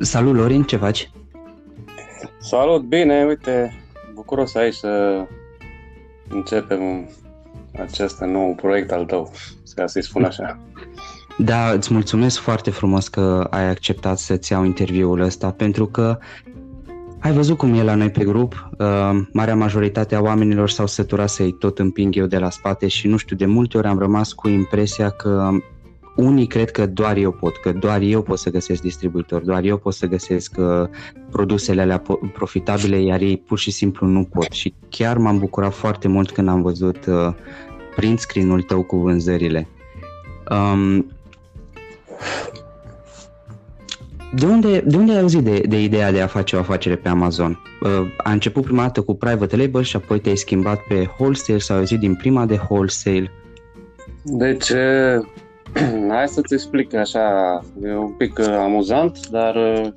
Salut, Lorin, ce faci? Salut, bine, uite, bucuros aici să începem acest nou proiect al tău, să să-i spun așa. Da, îți mulțumesc foarte frumos că ai acceptat să-ți iau interviul ăsta, pentru că ai văzut cum e la noi pe grup, uh, marea majoritate a oamenilor s-au săturat să-i tot împing eu de la spate și nu știu, de multe ori am rămas cu impresia că unii cred că doar eu pot, că doar eu pot să găsesc distribuitori, doar eu pot să găsesc uh, produsele alea profitabile, iar ei pur și simplu nu pot. Și chiar m-am bucurat foarte mult când am văzut uh, print screen-ul tău cu vânzările. Um, de unde, de unde ai auzit de, de ideea de a face o afacere pe Amazon? Uh, a început prima dată cu private label și apoi te-ai schimbat pe wholesale sau ai auzit din prima de wholesale? Deci, hai să-ți explic așa, e un pic uh, amuzant, dar uh,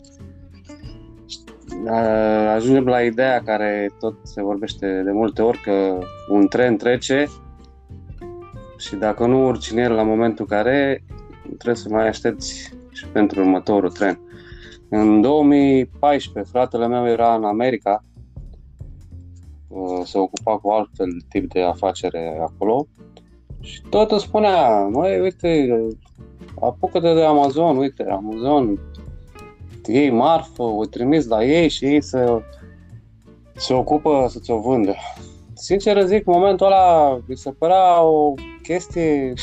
ajungem la ideea care tot se vorbește de multe ori că un tren trece și dacă nu urci în el la momentul care trebuie să mai aștepți și pentru următorul tren. În 2014, fratele meu era în America, uh, se ocupa cu altfel tip de afacere acolo și tot îmi spunea, măi, uite, apucă-te de Amazon, uite, Amazon, iei marfă, o trimis la ei și ei să se ocupă să ți-o vândă. Sincer zic, în momentul ăla mi se părea o chestie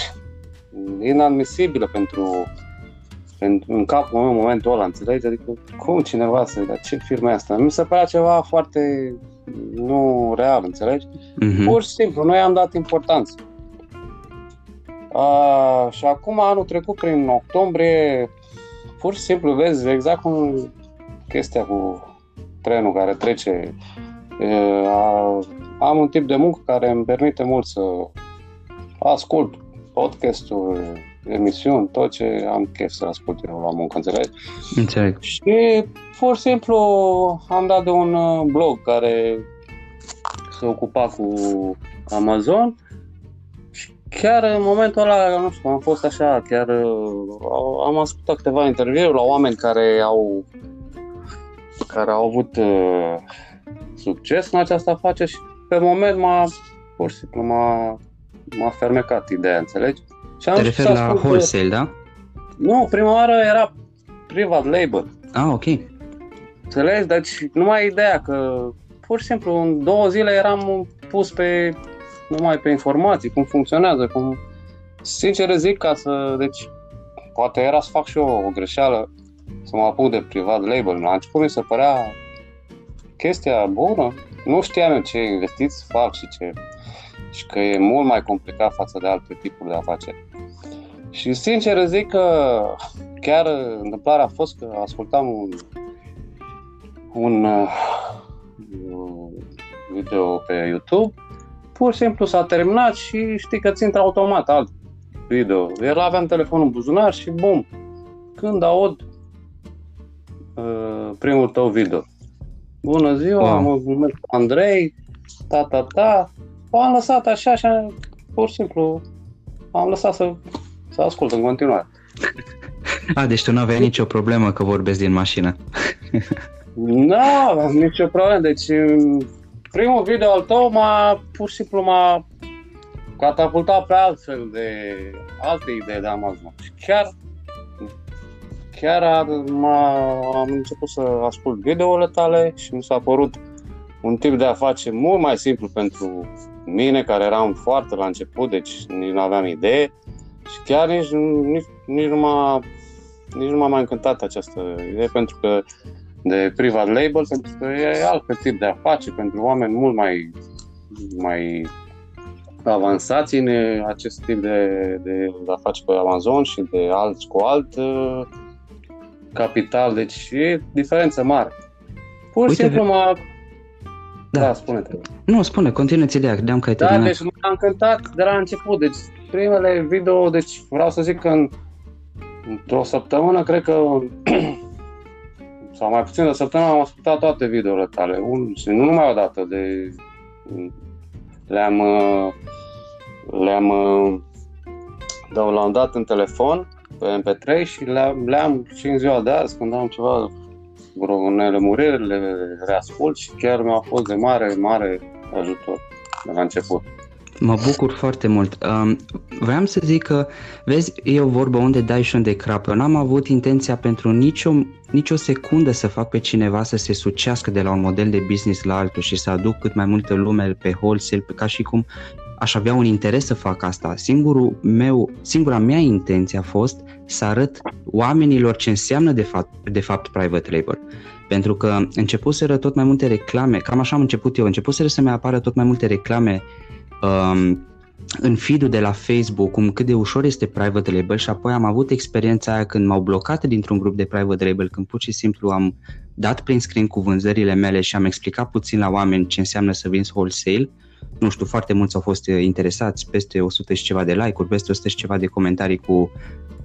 inadmisibilă pentru, pentru în capul meu în momentul ăla, înțelegi? Adică cum cineva să, dar ce firma asta? Mi se părea ceva foarte nu real, înțelegi? Mm-hmm. Pur și simplu, noi am dat importanță. A, și acum, anul trecut, prin octombrie, pur și simplu vezi exact cum chestia cu trenul care trece. A, am un tip de muncă care îmi permite mult să ascult podcasturi, emisiuni, tot ce am chef să ascult eu la muncă, înțelegi? Înțeleg. Și pur și simplu am dat de un uh, blog care se ocupa cu Amazon și chiar în momentul ăla, nu știu, am fost așa, chiar uh, am ascultat câteva interviuri la oameni care au care au avut uh, succes în această afacere și pe moment m-a pur și simplu m-a m-a fermecat ideea, înțelegi? Și am Te referi la wholesale, da? Nu, prima oară era privat label. Ah, ok. Înțelegi? Deci numai ideea că pur și simplu în două zile eram pus pe numai pe informații, cum funcționează, cum... Sincer zic ca să... Deci, poate era să fac și eu o greșeală, să mă apuc de privat label. La început mi se părea chestia bună. Nu știam eu ce investiți fac și ce și că e mult mai complicat față de alte tipuri de afaceri. Și sincer zic că chiar întâmplarea a fost că ascultam un, un uh, video pe YouTube, pur și simplu s-a terminat și știi că ți intră automat alt video. El aveam telefonul în buzunar și bum, când aud uh, primul tău video. Bună ziua, wow. mă numesc Andrei, ta, ta, ta, am lăsat așa și pur și simplu am lăsat să, să ascult în continuare. A, deci tu nu aveai nicio problemă că vorbesc din mașină. nu aveam nicio problemă. Deci primul video al tău m-a pur și simplu m-a catapultat pe altfel de alte idei de Amazon. Și chiar chiar m-a, am început să ascult videourile tale și mi s-a părut un tip de afaceri mult mai simplu pentru mine, care eram foarte la început, deci nici nu aveam idee și chiar nici, nici, nici, nu, m-a, nici nu m-a mai încântat această idee, pentru că de privat label, pentru că e alt tip de afaceri, pentru oameni mult mai, mai avansați în acest tip de, de afaceri pe Amazon și de alți cu alt uh, capital, deci e diferență mare. Pur și simplu m-a da, da spune-te. Nu, spune, continuă-ți ideea, credeam că ai Da, deci m-a încântat de la început. Deci primele video, deci vreau să zic că în, într-o săptămână, cred că sau mai puțin de o săptămână am ascultat toate videourile tale. Un, și nu numai o dată, de, le-am le-am downloadat în telefon pe MP3 și le-am, le-am și în ziua de azi, când am ceva vreo nelămuriri, le reascult și chiar mi-a fost de mare, mare ajutor de la început. Mă bucur foarte mult. Um, vreau să zic că, vezi, e o vorbă unde dai și unde crapă. N-am avut intenția pentru nicio, nicio secundă să fac pe cineva să se sucească de la un model de business la altul și să aduc cât mai multă lume pe wholesale, ca și cum aș avea un interes să fac asta. Singurul meu, singura mea intenție a fost să arăt oamenilor ce înseamnă de fapt, de fapt private label. Pentru că începuseră tot mai multe reclame, cam așa am început eu, începuseră să mi apară tot mai multe reclame um, în feed de la Facebook cum cât de ușor este private label și apoi am avut experiența aia când m-au blocat dintr-un grup de private label, când pur și simplu am dat prin screen cu vânzările mele și am explicat puțin la oameni ce înseamnă să vinzi wholesale. Nu știu, foarte mulți au fost interesați, peste 100 și ceva de like-uri, peste 100 și ceva de comentarii cu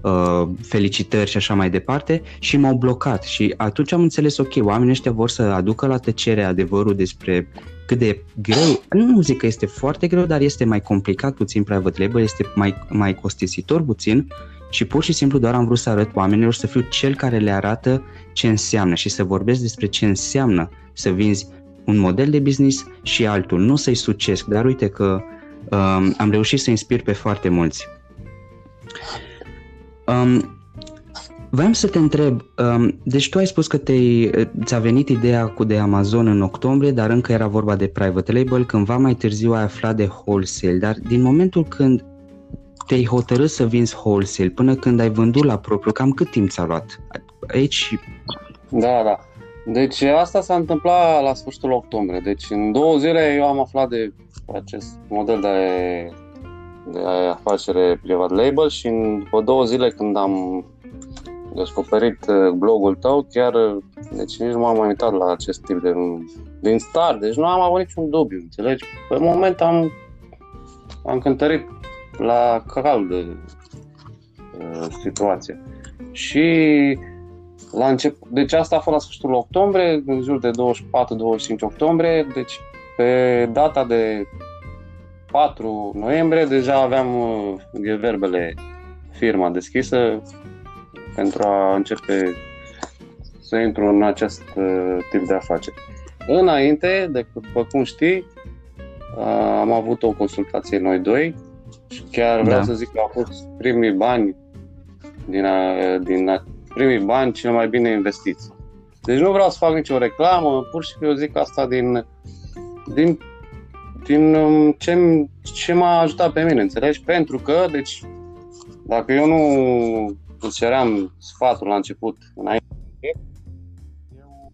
uh, felicitări și așa mai departe și m-au blocat. Și atunci am înțeles, ok, oamenii ăștia vor să aducă la tăcere adevărul despre cât de greu, nu zic că este foarte greu, dar este mai complicat puțin private label, este mai, mai costisitor puțin. Și pur și simplu doar am vrut să arăt oamenilor să fiu cel care le arată ce înseamnă și să vorbesc despre ce înseamnă să vinzi un model de business și altul, nu să-i sucesc, dar uite că um, am reușit să inspir pe foarte mulți. Um, Vreau să te întreb, um, deci tu ai spus că te ți-a venit ideea cu de Amazon în octombrie, dar încă era vorba de private label, cândva mai târziu ai aflat de wholesale, dar din momentul când te-ai hotărât să vinzi wholesale până când ai vândut la propriu, cam cât timp ți-a luat? Aici... Da, da. Deci asta s-a întâmplat la sfârșitul octombrie. Deci în două zile eu am aflat de acest model de, de afacere private label și în după două zile când am descoperit uh, blogul tău, chiar, uh, deci nici nu m-am mai uitat la acest tip de... din start, deci nu am avut niciun dubiu, înțelegi? Pe moment am, am cântărit la cald de uh, situație. Și la început, deci asta a fost la sfârșitul octombrie, în jur de 24-25 octombrie, deci pe data de 4 noiembrie deja aveam uh, verbele firma deschisă, pentru a începe să intru în acest uh, tip de afaceri. Înainte, de, după cum știi, uh, am avut o consultație noi doi și chiar vreau da. să zic că au fost primii bani din, a, din a, primii bani cel mai bine investiți. Deci nu vreau să fac nicio reclamă, pur și simplu zic asta din, din, din um, ce, ce m-a ajutat pe mine, înțelegi? Pentru că, deci, dacă eu nu îți ceream sfatul la început, înainte, eu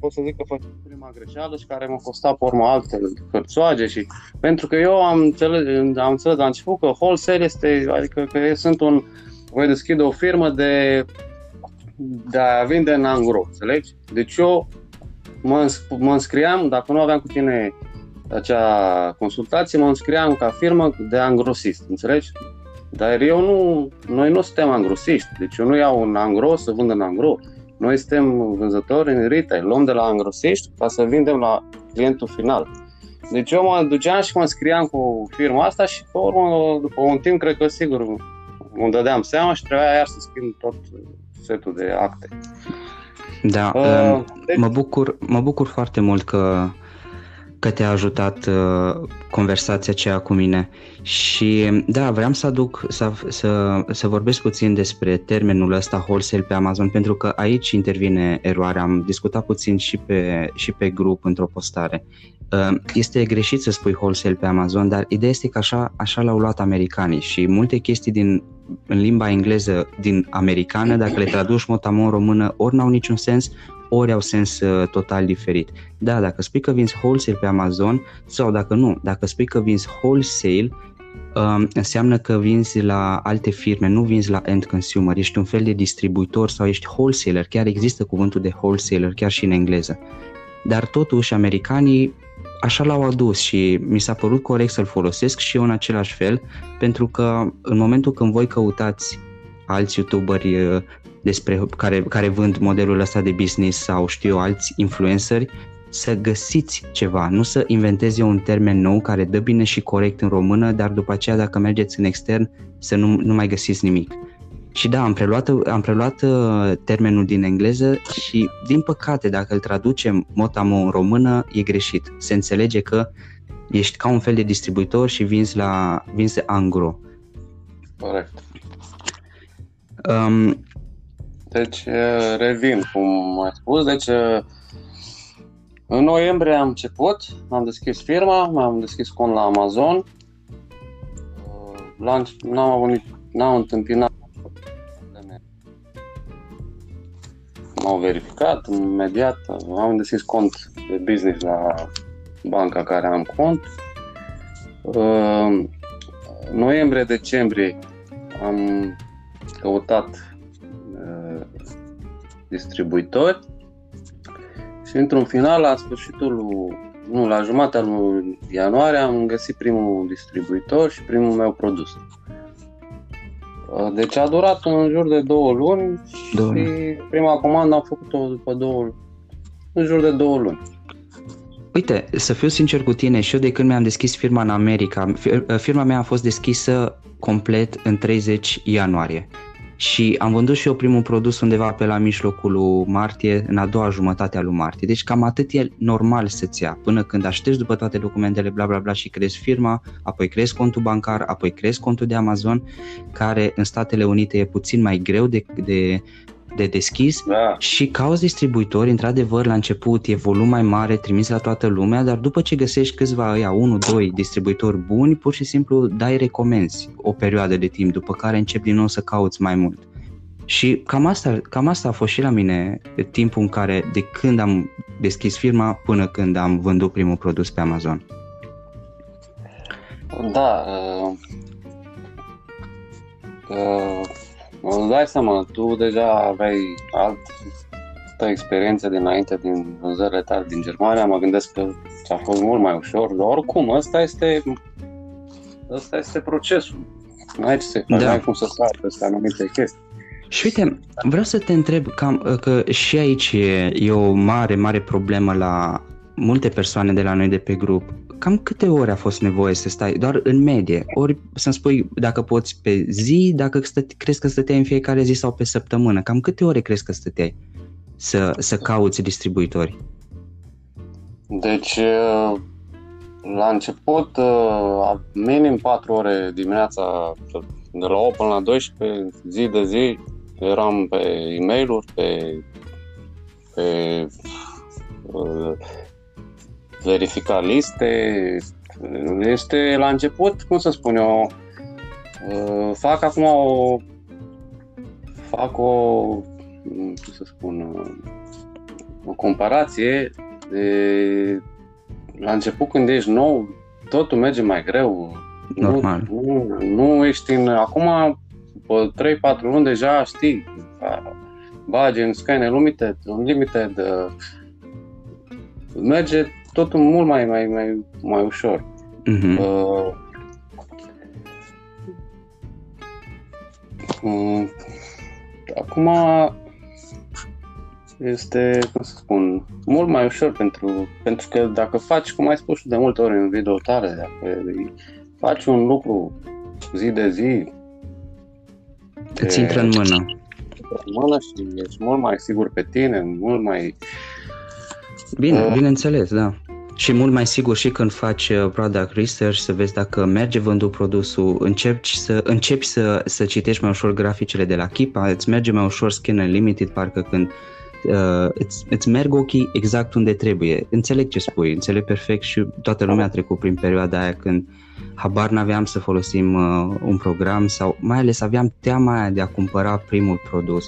pot să zic că făceam prima greșeală și care m-a costat pe urmă alte hărțoage și pentru că eu am înțeles, am înțeles la început că wholesale este, adică că eu sunt un, voi deschide o firmă de, de a vinde în angro, înțelegi? Deci eu mă, mă înscriam, dacă nu aveam cu tine acea consultație, mă înscriam ca firmă de angrosist, înțelegi? Dar eu nu, noi nu suntem angrosiști, deci eu nu iau un angro să vând în angro. Noi suntem vânzători în retail, luăm de la angrosiști ca să vindem la clientul final. Deci eu mă duceam și mă scriam cu firma asta și pe urmă, după un timp, cred că sigur îmi dădeam seama și trebuia iar să schimb tot setul de acte. Da, uh, deci... mă, bucur, mă bucur foarte mult că că te-a ajutat uh, conversația aceea cu mine. Și da, vreau să aduc, să, să, să vorbesc puțin despre termenul ăsta wholesale pe Amazon, pentru că aici intervine eroarea. Am discutat puțin și pe, și pe grup într-o postare. Uh, este greșit să spui wholesale pe Amazon, dar ideea este că așa, așa l-au luat americanii și multe chestii din în limba engleză din americană, dacă le traduci motamon în română, ori n-au niciun sens, ori au sens uh, total diferit. Da, dacă spui că vinzi wholesale pe Amazon sau dacă nu, dacă spui că vinzi wholesale, um, înseamnă că vinzi la alte firme, nu vinzi la end consumer, ești un fel de distribuitor sau ești wholesaler, chiar există cuvântul de wholesaler chiar și în engleză. Dar totuși americanii așa l-au adus și mi s-a părut corect să-l folosesc și eu în același fel, pentru că în momentul când voi căutați alți youtuberi uh, despre care, care vând modelul ăsta de business sau știu alți influenceri, să găsiți ceva, nu să inventezi un termen nou care dă bine și corect în română, dar după aceea dacă mergeți în extern să nu, nu mai găsiți nimic. Și da, am preluat, am preluat uh, termenul din engleză și, din păcate, dacă îl traducem motamo în română, e greșit. Se înțelege că ești ca un fel de distribuitor și vinzi, la, vinzi angro. Corect. Um, deci, revin, cum ai spus, deci în noiembrie am început, am deschis firma, am deschis cont la Amazon. La, n-am, avut, n-am întâmpinat probleme. M-au verificat imediat, am deschis cont de business la banca care am cont. Noiembrie-decembrie am căutat distribuitori și într-un final, la sfârșitul nu, la jumatea lui ianuarie am găsit primul distribuitor și primul meu produs. Deci a durat în jur de două luni două. și prima comandă am făcut-o după două în jur de două luni. Uite, să fiu sincer cu tine, și eu de când mi-am deschis firma în America, firma mea a fost deschisă complet în 30 ianuarie și am vândut și eu primul produs undeva pe la mijlocul lui martie, în a doua jumătate a lui martie. Deci cam atât e normal să-ți ia, până când aștepți după toate documentele, bla bla bla și crezi firma, apoi crezi contul bancar, apoi crezi contul de Amazon, care în Statele Unite e puțin mai greu de, de de deschis da. și cauți distribuitori, într-adevăr, la început e volum mai mare, trimis la toată lumea, dar după ce găsești câțiva ăia, unul, doi distribuitori buni, pur și simplu dai recomenzi o perioadă de timp, după care începi din nou să cauți mai mult. Și cam asta, cam asta a fost și la mine timpul în care, de când am deschis firma până când am vândut primul produs pe Amazon. Da, uh, uh, Îți dai seama, tu deja aveai altă experiență dinainte din vânzările tale din Germania, mă gândesc că ți-a fost mult mai ușor, dar oricum, ăsta este, ăsta este procesul. Nu ai ce să faci, da. ai cum să stai peste anumite chestii. Și uite, vreau să te întreb cam, că și aici e, e o mare, mare problemă la multe persoane de la noi de pe grup cam câte ore a fost nevoie să stai, doar în medie, ori să-mi spui dacă poți pe zi, dacă stă, crezi că stăteai în fiecare zi sau pe săptămână, cam câte ore crezi că stăteai să, să cauți distribuitori? Deci, uh, la început, uh, minim 4 ore dimineața, de la 8 până la 12, zi de zi, eram pe e mail pe, pe uh, verifica liste. Este la început, cum să spun eu, uh, fac acum o fac o cum să spun o comparație de la început când ești nou, totul merge mai greu. Normal. Nu, nu, nu ești în... Acum, după 3-4 luni, deja știi, bagi în Skynet Limited, Unlimited, uh, merge totul mult mai, mai, mai, mai ușor. Uh-huh. Uh, uh, acum este, cum să spun, mult mai ușor pentru, pentru că dacă faci, cum ai spus și de multe ori în video tale, dacă faci un lucru zi de zi, îți intră în mână. În mână și ești mult mai sigur pe tine, mult mai Bine, uh, bineînțeles, da. Și mult mai sigur și când faci uh, product research să vezi dacă merge vândut produsul, începi să, începi să, să citești mai ușor graficele de la Kipa, îți merge mai ușor Skin Unlimited, parcă când uh, îți, îți merg ochii exact unde trebuie. Înțeleg ce spui, înțeleg perfect și toată lumea a trecut prin perioada aia când uh, habar n-aveam să folosim uh, un program sau mai ales aveam teama aia de a cumpăra primul produs.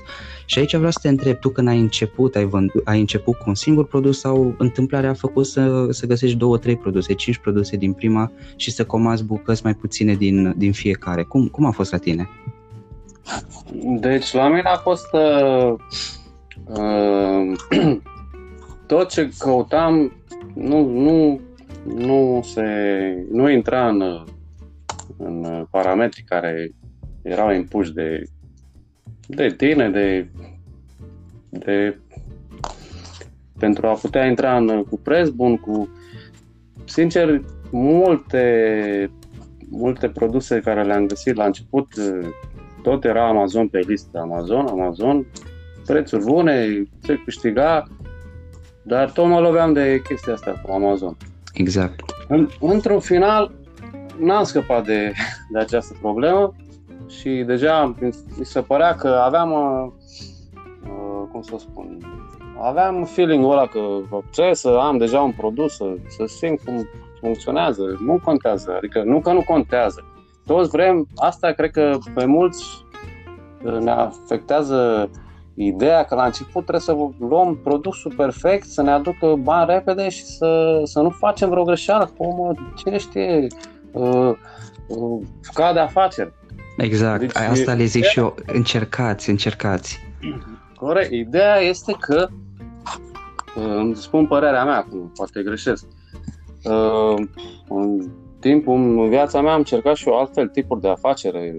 Și aici vreau să te întreb, tu când ai început, ai, vându- ai început cu un singur produs sau întâmplarea a făcut să, să găsești două, trei produse, cinci produse din prima și să comazi bucăți mai puține din, din fiecare. Cum, cum a fost la tine? Deci la mine a fost uh, uh, tot ce căutam nu, nu nu se nu intra în, în parametri care erau impuși de, de tine, de, de pentru a putea intra în, cu preț bun, cu sincer, multe multe produse care le-am găsit la început tot era Amazon pe listă, Amazon, Amazon, prețuri bune, se câștiga, dar tot mă loveam de chestia asta cu Amazon. Exact. În, într-un final, n-am scăpat de, de această problemă și deja mi se părea că aveam, uh, uh, cum să spun, aveam feeling-ul ăla că trebuie să am deja un produs, să, să simt cum funcționează, nu contează, adică nu că nu contează. Toți vrem, asta cred că pe mulți uh, ne afectează ideea că la început trebuie să luăm produsul perfect, să ne aducă bani repede și să, să nu facem vreo greșeală, cum cine știe, uh, uh, cade afaceri. Exact, deci, asta le zic și eu, încercați, încercați. Corect, ideea este că, uh, îmi spun părerea mea, acum poate greșesc, uh, în timpul, în viața mea am încercat și eu altfel tipuri de afacere,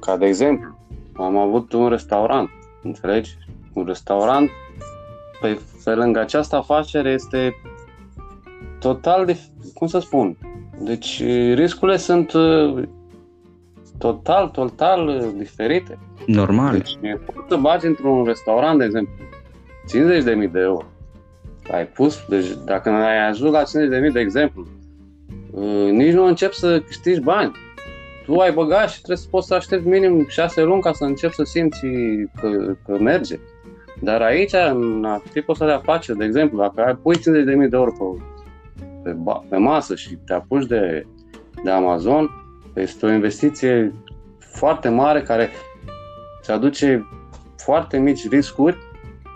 ca de exemplu, am avut un restaurant, înțelegi? Un restaurant, pe, pe lângă această afacere este total, de, cum să spun, deci riscurile sunt uh, total, total uh, diferite. Normal. Deci poți să bagi într-un restaurant, de exemplu, 50.000 de euro. Ai pus, deci dacă ai ajuns la 50.000 de exemplu, uh, nici nu încep să câștigi bani. Tu ai băgat și trebuie să poți să aștepți minim 6 luni ca să începi să simți că, că merge. Dar aici, în tipul ăsta de afaceri, de exemplu, dacă ai pui 50.000 de euro pe, pe, pe masă și te apuci de, de Amazon, este o investiție foarte mare care îți aduce foarte mici riscuri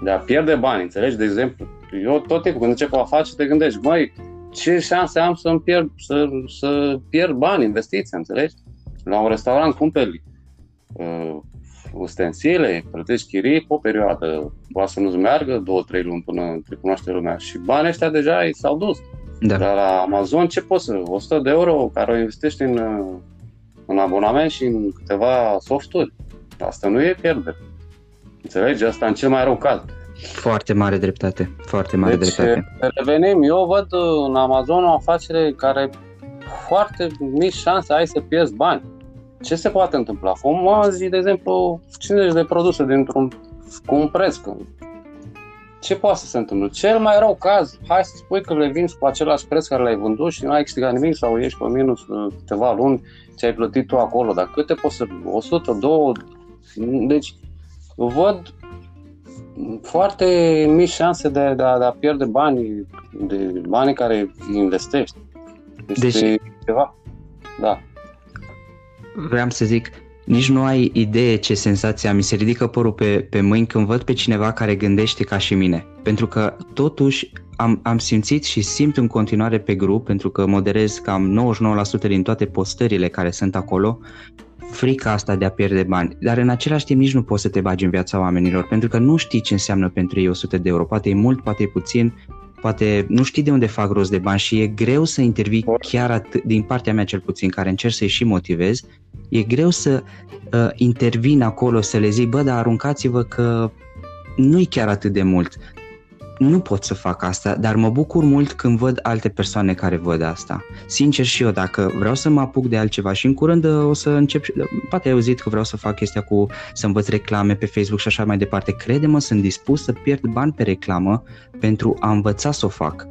de a pierde bani, înțelegi? De exemplu, eu tot timpul când încep o afacere te gândești, măi, ce șanse am să pierd, să, să pierd bani, investiții, înțelegi? La un restaurant cumperi uh, ustensile, plătești chirii pe o perioadă, poate să nu-ți meargă, două, trei luni până te cunoaște lumea și banii ăștia deja i s-au dus. Da. Dar la Amazon ce poți să, 100 de euro care o investești în, în abonament și în câteva softuri. Asta nu e pierdere. Înțelegi? Asta în cel mai rău caz. Foarte mare dreptate. Foarte mare deci, dreptate. revenim. Eu văd în Amazon o afacere care foarte mici șanse ai să pierzi bani. Ce se poate întâmpla? Fum azi, de exemplu, 50 de produse dintr-un cu un preț ce poate să se întâmple? Cel mai rău caz, hai să spui că le vinzi cu același preț care l-ai vândut și nu ai câștigat nimic sau ești pe minus uh, câteva luni ce ai plătit tu acolo, dar câte poți să... 100, 2... Deci, văd foarte mici șanse de, de, a, de a pierde banii, de banii care investești. Este deci, ceva. Da. Vreau să zic, nici nu ai idee ce senzație am. Mi se ridică părul pe, pe mâini când văd pe cineva care gândește ca și mine. Pentru că totuși am, am simțit și simt în continuare pe grup, pentru că moderez cam 99% din toate postările care sunt acolo, frica asta de a pierde bani. Dar în același timp nici nu poți să te bagi în viața oamenilor, pentru că nu știi ce înseamnă pentru ei 100 de euro. Poate e mult, poate e puțin, poate nu știi de unde fac rost de bani și e greu să intervii chiar atât, din partea mea cel puțin, care încerc să-i și motivez, e greu să uh, intervin acolo, să le zic, bă, dar aruncați-vă că nu-i chiar atât de mult. Nu pot să fac asta, dar mă bucur mult când văd alte persoane care văd asta. Sincer și eu, dacă vreau să mă apuc de altceva și în curând uh, o să încep, poate ai auzit că vreau să fac chestia cu să învăț reclame pe Facebook și așa mai departe. Crede-mă, sunt dispus să pierd bani pe reclamă pentru a învăța să o fac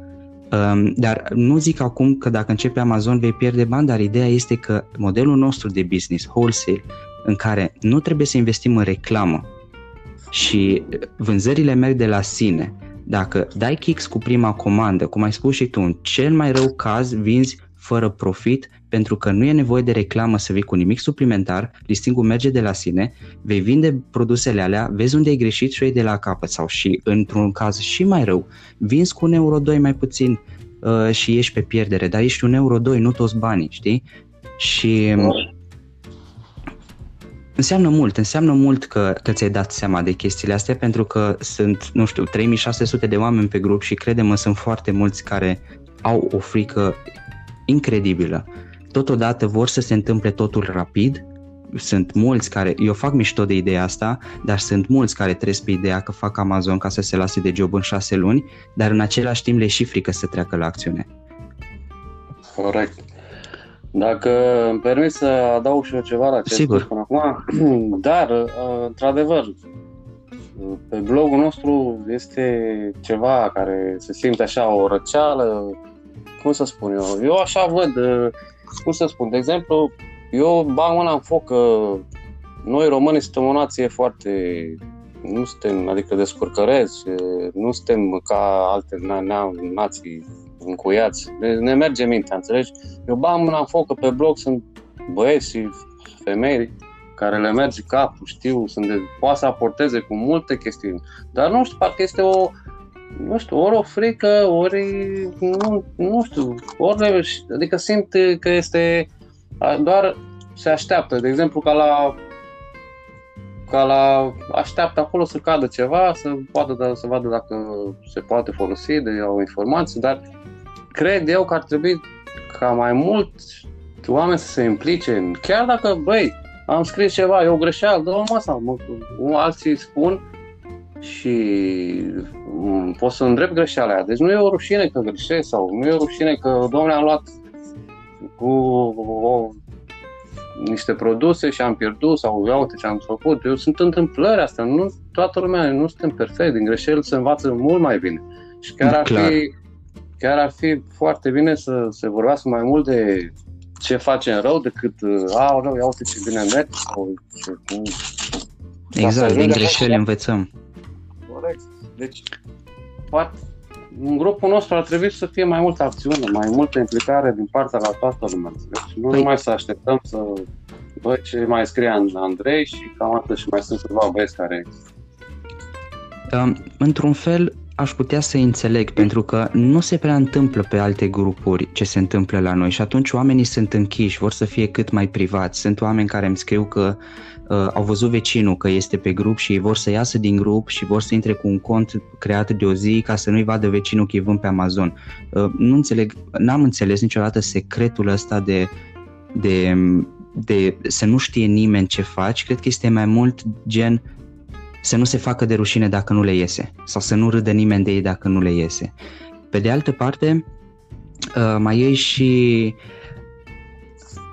Um, dar nu zic acum că dacă începe Amazon vei pierde bani, dar ideea este că modelul nostru de business, wholesale, în care nu trebuie să investim în reclamă și vânzările merg de la sine, dacă dai kicks cu prima comandă, cum ai spus și tu, în cel mai rău caz vinzi fără profit, pentru că nu e nevoie de reclamă să vii cu nimic suplimentar, listingul merge de la sine, vei vinde produsele alea, vezi unde ai greșit și o de la capăt sau și într-un caz și mai rău, vinzi cu un euro 2 mai puțin uh, și ești pe pierdere, dar ești un euro 2, nu toți banii, știi? Și înseamnă mult, înseamnă mult că, că ți-ai dat seama de chestiile astea pentru că sunt, nu știu, 3600 de oameni pe grup și credem sunt foarte mulți care au o frică incredibilă. Totodată vor să se întâmple totul rapid, sunt mulți care, eu fac mișto de ideea asta, dar sunt mulți care trăiesc pe ideea că fac Amazon ca să se lase de job în șase luni, dar în același timp le și frică să treacă la acțiune. Corect. Dacă îmi permis să adaug și eu ceva la ce Sigur. spus până acum, dar, uh, într-adevăr, pe blogul nostru este ceva care se simte așa o răceală, cum să spun eu, eu așa văd, uh, cum să spun, de exemplu, eu bag mâna în foc că noi românii suntem o nație foarte nu suntem, adică descurcărezi, nu suntem ca alte na- nații încuiați. Ne, ne merge mintea, înțelegi? Eu bag mâna în foc că pe blog sunt băieți și femei care le merge capul, știu, sunt de, poate să aporteze cu multe chestiuni. Dar nu știu, parcă este o, nu știu, ori o frică, ori, nu, nu știu, ori, adică simt că este doar se așteaptă, de exemplu, ca la ca la așteaptă acolo să cadă ceva, să poată da, să vadă dacă se poate folosi de o informație, dar cred eu că ar trebui ca mai mult oameni să se implice în, chiar dacă, băi, am scris ceva, e o greșeală, dă mă sau mă, alții spun și mm, pot să îndrept greșeala aia. Deci nu e o rușine că greșesc sau nu e o rușine că, domnule, am luat cu o niște produse și am pierdut sau ia uite ce am făcut. Eu sunt întâmplări astea, nu toată lumea, nu suntem perfect, din greșeli se învață mult mai bine. Și chiar ar Clar. fi chiar ar fi foarte bine să se vorbească mai mult de ce facem rău decât a, rău, ia uite ce bine merge sau ce, Exact, din greșeli învățăm. Corect. Deci, poate, în grupul nostru ar trebui să fie mai multă acțiune, mai multă implicare din partea la toată lumea. Deci nu păi... numai să așteptăm să văd ce mai scrie Andrei și cam atât și mai sunt câțiva băieți care... Um, într-un fel, aș putea să înțeleg, pentru că nu se prea întâmplă pe alte grupuri ce se întâmplă la noi și atunci oamenii sunt închiși, vor să fie cât mai privați. Sunt oameni care îmi scriu că uh, au văzut vecinul că este pe grup și ei vor să iasă din grup și vor să intre cu un cont creat de o zi ca să nu-i vadă vecinul chivând pe Amazon. Uh, nu înțeleg, n-am înțeles niciodată secretul ăsta de, de, de să nu știe nimeni ce faci. Cred că este mai mult gen să nu se facă de rușine dacă nu le iese sau să nu râdă nimeni de ei dacă nu le iese. Pe de altă parte, uh, mai e și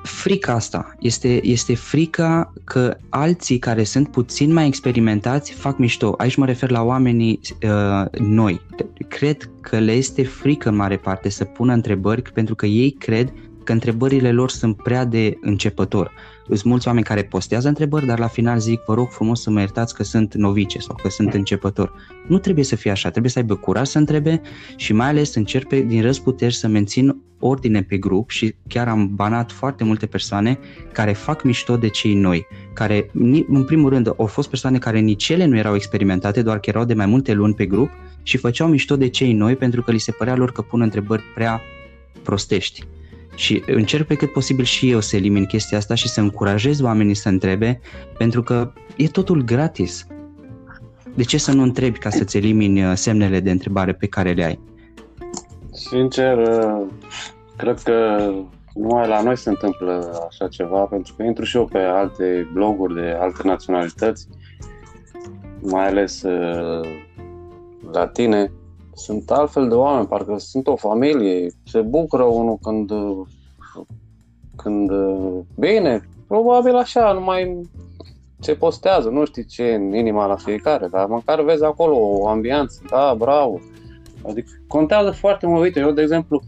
frica asta. Este, este frica că alții care sunt puțin mai experimentați fac mișto. Aici mă refer la oamenii uh, noi. Cred că le este frică în mare parte să pună întrebări pentru că ei cred că întrebările lor sunt prea de începător. Sunt mulți oameni care postează întrebări, dar la final zic, vă rog frumos să mă iertați că sunt novice sau că sunt începător. Nu trebuie să fie așa, trebuie să aibă curaj să întrebe și mai ales să încerce din răzputeri să mențin ordine pe grup și chiar am banat foarte multe persoane care fac mișto de cei noi, care în primul rând au fost persoane care nici ele nu erau experimentate, doar că erau de mai multe luni pe grup și făceau mișto de cei noi pentru că li se părea lor că pun întrebări prea prostești. Și încerc pe cât posibil și eu să elimin chestia asta și să încurajez oamenii să întrebe, pentru că e totul gratis. De ce să nu întrebi ca să-ți elimini uh, semnele de întrebare pe care le ai? Sincer, uh, cred că numai la noi se întâmplă așa ceva, pentru că intru și eu pe alte bloguri de alte naționalități, mai ales uh, latine, sunt altfel de oameni, parcă sunt o familie, se bucură unul când, când bine, probabil așa, nu mai ce postează, nu știi ce în inima la fiecare, dar măcar vezi acolo o ambianță, da, bravo. Adică contează foarte mult, uite, eu de exemplu,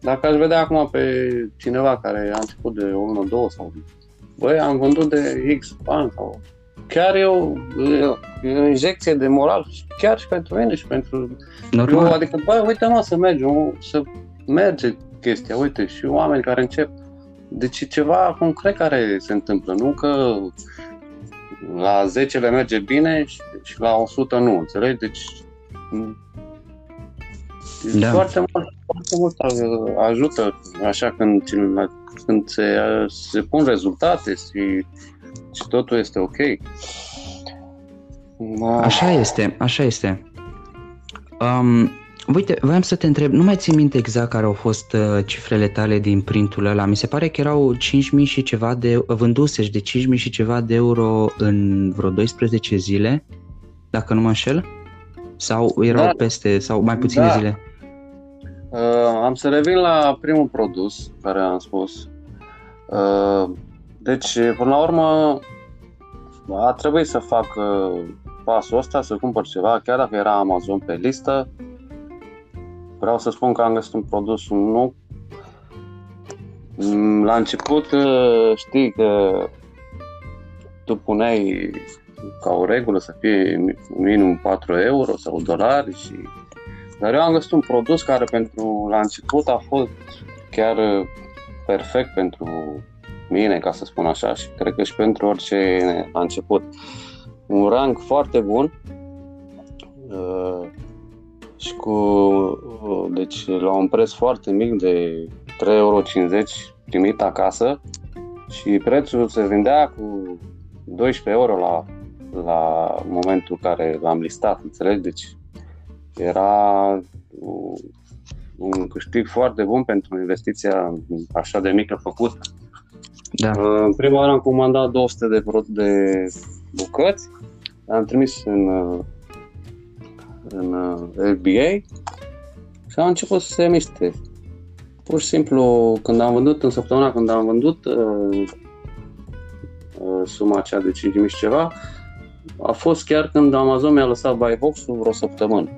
dacă aș vedea acum pe cineva care a început de 1, 2 sau băi, am vândut de X bani sau chiar e o, e o injecție de moral, chiar și pentru mine și pentru... Normal. Eu, adică, băi, uite mă, să mergem, să merge chestia, uite, și oameni care încep. Deci e ceva concret care se întâmplă, nu că la 10 le merge bine și, și la 100 nu, înțelegi? Deci da. foarte mult, foarte mult ajută așa când, când se, se pun rezultate și și totul este ok. Așa este, așa este. Um, uite, voiam să te întreb, nu mai țin minte exact care au fost uh, cifrele tale din printul ăla. Mi se pare că erau 5.000 și ceva de vânduse de 5.000 și ceva de euro în vreo 12 zile, dacă nu mă înșel? Sau erau da. peste, sau mai puține da. zile? Uh, am să revin la primul produs care am spus Uh, deci, până la urmă, a trebuit să fac uh, pasul ăsta, să cumpăr ceva, chiar dacă era Amazon pe listă. Vreau să spun că am găsit un produs nou. Mm, la început uh, știi că tu puneai ca o regulă să fie minim 4 euro sau dolari și dar eu am găsit un produs care pentru la început a fost chiar perfect pentru mine, ca să spun așa, și cred că și pentru orice a început. Un rang foarte bun uh, și cu uh, deci la un preț foarte mic de 3,50 euro primit acasă și prețul se vindea cu 12 euro la, la momentul care l-am listat, înțelegi? Deci era un câștig foarte bun pentru investiția așa de mică făcută. Da. Uh, în prima oară am comandat 200 de, de bucăți, am trimis în, uh, în LBA uh, și am început să se miște. Pur și simplu, când am vândut, în săptămâna când am vândut uh, uh, suma aceea de 5.000 și ceva, a fost chiar când Amazon mi-a lăsat buy box-ul vreo săptămână.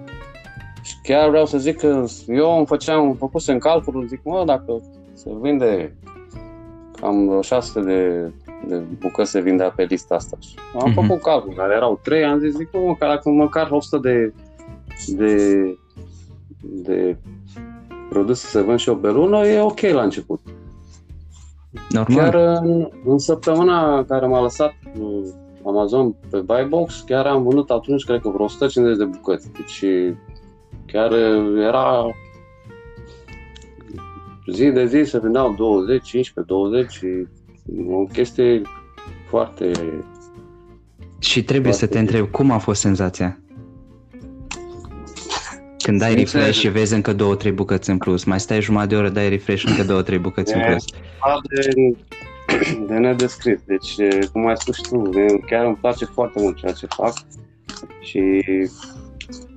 Și chiar vreau să zic că eu îmi făceam, îmi făcuse în calcul, zic, mă, dacă se vinde cam 600 de, de bucăți se vindea pe lista asta. Și am uh-huh. făcut calcul, care erau 3, am zis, zic, mă, că dacă măcar 100 de, de, de produse se vând și o pe lună, e ok la început. Normal. Chiar în, în săptămâna care m-a lăsat Amazon pe Buybox, chiar am vândut atunci, cred că vreo 150 de bucăți. Deci chiar era zi de zi se vindeau 20, 15, 20 și o chestie foarte... Și trebuie foarte să te întreb, cum a fost senzația? Când dai refresh și vezi încă două, trei bucăți în plus, mai stai jumătate de oră, dai refresh încă două, trei bucăți în plus. De, de nedescris. Deci, cum ai spus tu, chiar îmi place foarte mult ceea ce fac. Și,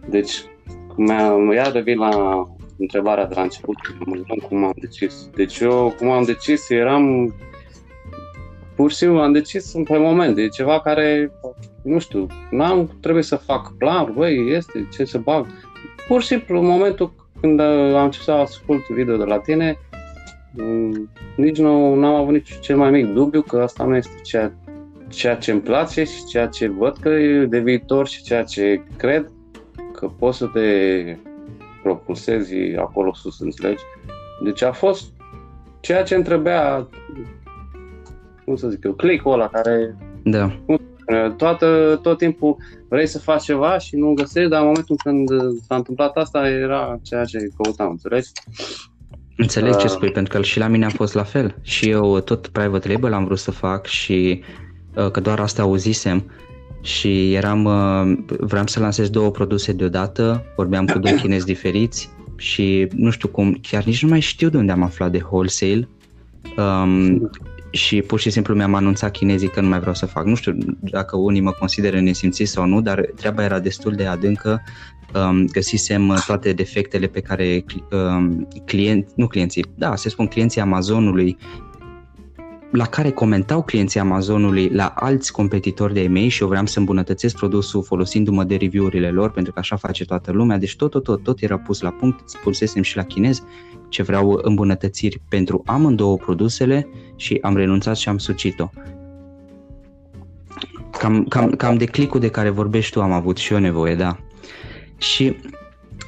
deci, cum iar revin la întrebarea de la început, cum am decis. Deci eu, cum am decis, eram pur și simplu am decis pe moment. E ceva care, nu știu, n-am, trebuie să fac plan, băi, este, ce să bag. Pur și simplu, în momentul când am început să ascult video de la tine, mm, nici nu am avut nici cel mai mic dubiu că asta nu este ceea, ceea ce îmi place și ceea ce văd că e de viitor și ceea ce cred că poți să te propulsezi acolo sus, înțelegi? Deci a fost ceea ce îmi trebuia, cum să zic eu, click-ul ăla care... Da. Toată, tot timpul vrei să faci ceva și nu găsești, dar în momentul când s-a întâmplat asta era ceea ce căutam, înțelegi? Înțeleg ce uh. spui, pentru că și la mine a fost la fel. Și eu tot private label am vrut să fac și uh, că doar asta auzisem și eram, uh, vreau să lansez două produse deodată, vorbeam cu doi chinezi diferiți și nu știu cum, chiar nici nu mai știu de unde am aflat de wholesale um, și pur și simplu mi-am anunțat chinezii că nu mai vreau să fac. Nu știu dacă unii mă consideră nesimțit sau nu, dar treaba era destul de adâncă. Um, găsisem toate defectele pe care um, clienți, nu clienții, da, se spun clienții Amazonului la care comentau clienții Amazonului la alți competitori de e și eu vreau să îmbunătățesc produsul folosindu-mă de review-urile lor pentru că așa face toată lumea, deci tot, tot, tot, tot era pus la punct, spusesem și la chinez ce vreau îmbunătățiri pentru amândouă produsele și am renunțat și am sucit-o. Cam, cam, cam de clicul de care vorbești tu am avut și eu nevoie, da. Și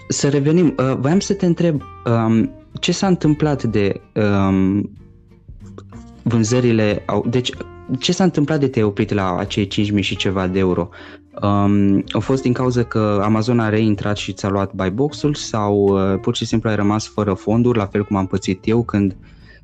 să revenim, uh, voiam să te întreb um, ce s-a întâmplat de um, vânzările au... Deci, ce s-a întâmplat de te-ai oprit la acei 5.000 și ceva de euro? Um, au fost din cauza că Amazon a reintrat și ți-a luat buy box-ul sau uh, pur și simplu ai rămas fără fonduri, la fel cum am pățit eu când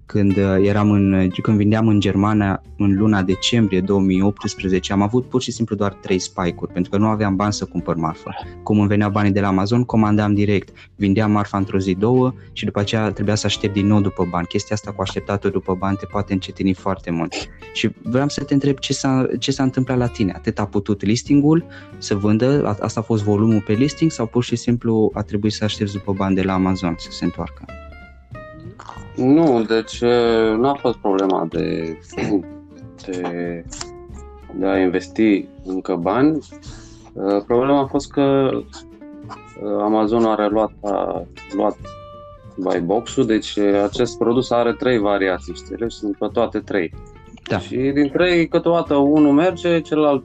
când uh, eram în, când vindeam în Germania în luna decembrie 2018, am avut pur și simplu doar trei spike-uri, pentru că nu aveam bani să cumpăr marfă. Cum îmi veneau banii de la Amazon, comandam direct. Vindeam marfa într-o zi, două și după aceea trebuia să aștept din nou după bani. Chestia asta cu așteptatul după bani te poate încetini foarte mult. Și vreau să te întreb ce s-a, ce s-a întâmplat la tine. Atât a putut listingul să vândă, asta a fost volumul pe listing sau pur și simplu a trebuit să aștepți după bani de la Amazon să se întoarcă? Nu, deci nu a fost problema de, de, de a investi încă bani. Problema a fost că Amazon a reluat, a luat buy box-ul, deci acest produs are trei variații, știi, sunt pe toate trei. Da. Și din trei, câteodată unul merge, celălalt,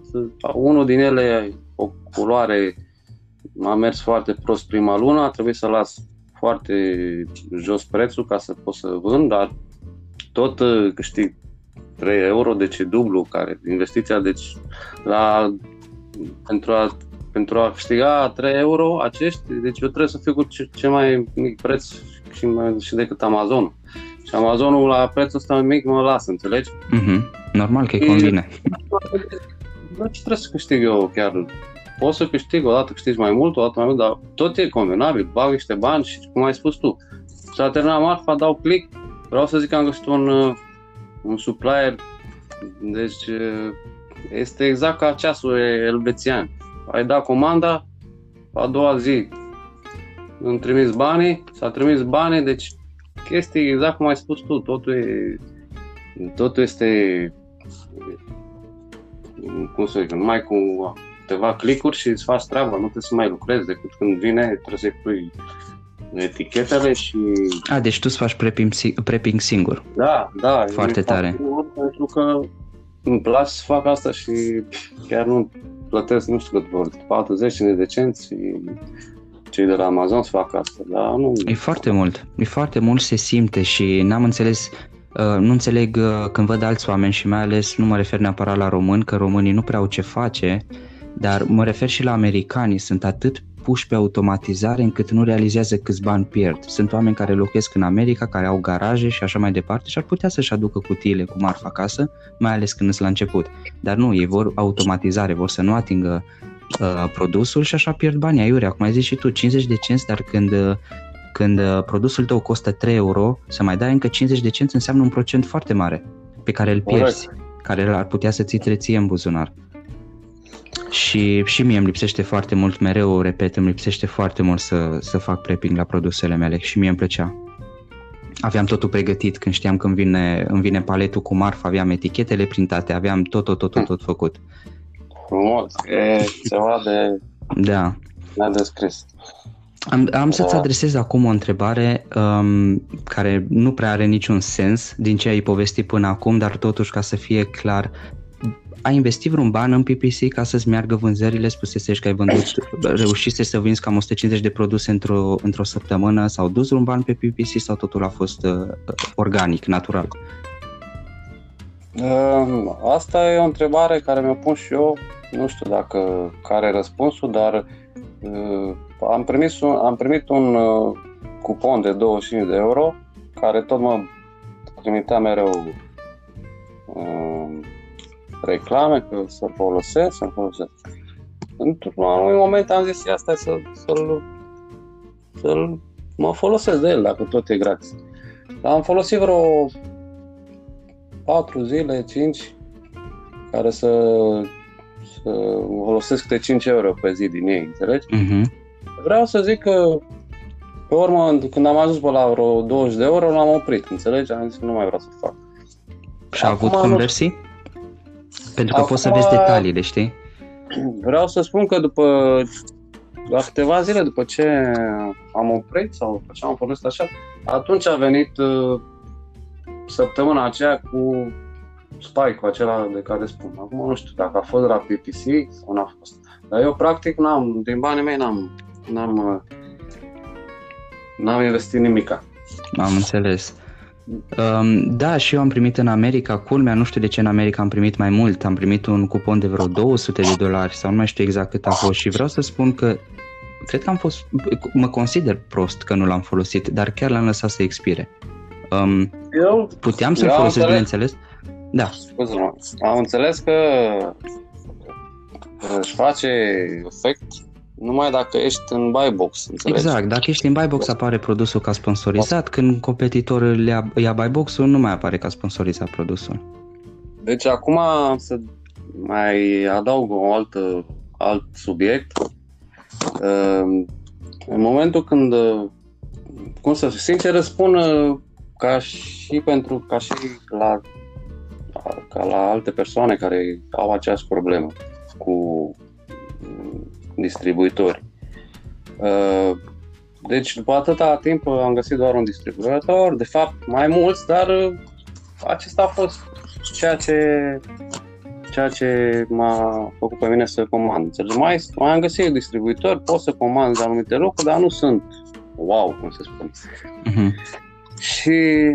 unul din ele o culoare a mers foarte prost prima lună, a trebuit să las foarte jos prețul ca să pot să vând, dar tot uh, câștig 3 euro, deci e dublu care investiția, deci la, pentru, a, pentru a câștiga 3 euro acești, deci eu trebuie să fiu cu ce, ce mai mic preț și, mai, și decât Amazon. Și Amazonul la prețul ăsta mic mă lasă, înțelegi? Mm-hmm. Normal că îi convine. ce trebuie să câștig eu chiar poți să câștigi, odată câștigi mai mult, odată mai mult, dar tot e convenabil, bag niște bani și cum ai spus tu. S-a terminat marfa, dau click, vreau să zic că am găsit un, uh, un supplier, deci uh, este exact ca ceasul elvețian. Ai dat comanda, a doua zi îmi trimis banii, s-a trimis banii, deci chestii exact cum ai spus tu, totul e, totul este cum să zic, numai cu câteva clicuri și îți faci treaba, nu trebuie să mai lucrezi decât când vine, trebuie să-i pui etichetele și... A, deci tu îți faci prepping, prepping singur. Da, da. Foarte tare. Pentru că îmi place să fac asta și chiar nu plătesc, nu știu cât vor, 40 de cenți cei de la Amazon să facă asta, dar nu... E foarte mult, e foarte mult, se simte și n-am înțeles Uh, nu înțeleg uh, când văd alți oameni și mai ales nu mă refer neapărat la români, că românii nu prea au ce face, dar mă refer și la americani, sunt atât puși pe automatizare încât nu realizează câți bani pierd. Sunt oameni care locuiesc în America, care au garaje și așa mai departe și ar putea să-și aducă cutiile cu marfa acasă, mai ales când sunt la început. Dar nu, ei vor automatizare, vor să nu atingă uh, produsul și așa pierd banii aiurea. Cum ai zis și tu, 50 de cenți, dar când, uh, când uh, produsul tău costă 3 euro, să mai dai încă 50 de cenți înseamnă un procent foarte mare pe care îl pierzi, Correct. care ar putea să ți treție în buzunar. Și, și mie îmi lipsește foarte mult, mereu repet, îmi lipsește foarte mult să, să fac prepping la produsele mele și mie îmi plăcea. Aveam totul pregătit când știam că îmi vine, îmi vine paletul cu marfa, aveam etichetele printate, aveam tot, tot, tot, tot, tot făcut. Frumos, e ceva de... Da. descris. Am, am să-ți da. adresez acum o întrebare um, care nu prea are niciun sens din ce ai povestit până acum, dar totuși ca să fie clar, ai investit vreun ban în PPC ca să-ți meargă vânzările? Spusese că ai vândut, reușise să vinzi cam 150 de produse într-o, într-o săptămână sau dus vreun ban pe PPC sau totul a fost uh, organic, natural? Uh, asta e o întrebare care mi-o pun și eu. Nu știu dacă care e răspunsul, dar uh, am, primit un, am primit un uh, cupon de 25 de euro care tot mă trimitea mereu uh, reclame, că să folosesc, să folosesc. Într-un anumit moment am zis, asta să, să-l, să-l mă folosesc de el, dacă tot e gratis. Dar am folosit vreo 4 zile, 5, care să, să folosesc câte 5 euro pe zi din ei, înțelegi? Uh-huh. Vreau să zic că pe urmă, când am ajuns pe la vreo 20 de euro, l-am oprit, înțelegi? Am zis că nu mai vreau să fac. Și a avut conversii? Nu... Pentru că Acum, poți să vezi detaliile, știi? Vreau să spun că după la câteva zile după ce am oprit sau după ce am folosit așa, atunci a venit uh, săptămâna aceea cu spike-ul acela de care spun. Acum nu știu dacă a fost la PPC sau n-a fost. Dar eu practic n-am, din banii mei n-am, n-am, uh, n-am investit nimica. Am înțeles. Um, da, și eu am primit în America, culmea, nu știu de ce în America am primit mai mult, am primit un cupon de vreo 200 de dolari sau nu mai știu exact cât a fost și vreau să spun că cred că am fost, mă consider prost că nu l-am folosit, dar chiar l-am lăsat să expire. Um, eu, puteam să-l folosesc, bineînțeles. Da. Scuze-mă, am înțeles că își face efect numai dacă ești în buy box, înțelegi? Exact, dacă ești în buy box apare produsul ca sponsorizat, când competitorul ia, ia buy box-ul nu mai apare ca sponsorizat produsul. Deci acum să mai adaug o altă, alt subiect. În momentul când, cum să sincer spun, ca și pentru, ca și la, ca la alte persoane care au aceeași problemă cu distribuitori. Uh, deci, după atâta timp am găsit doar un distribuitor, de fapt mai mulți, dar uh, acesta a fost ceea ce ceea ce m-a făcut pe mine să comand. Înțelegi? Mai, mai am găsit distribuitori, pot să comand de anumite locuri, dar nu sunt wow, cum se spune. Uh-huh. Și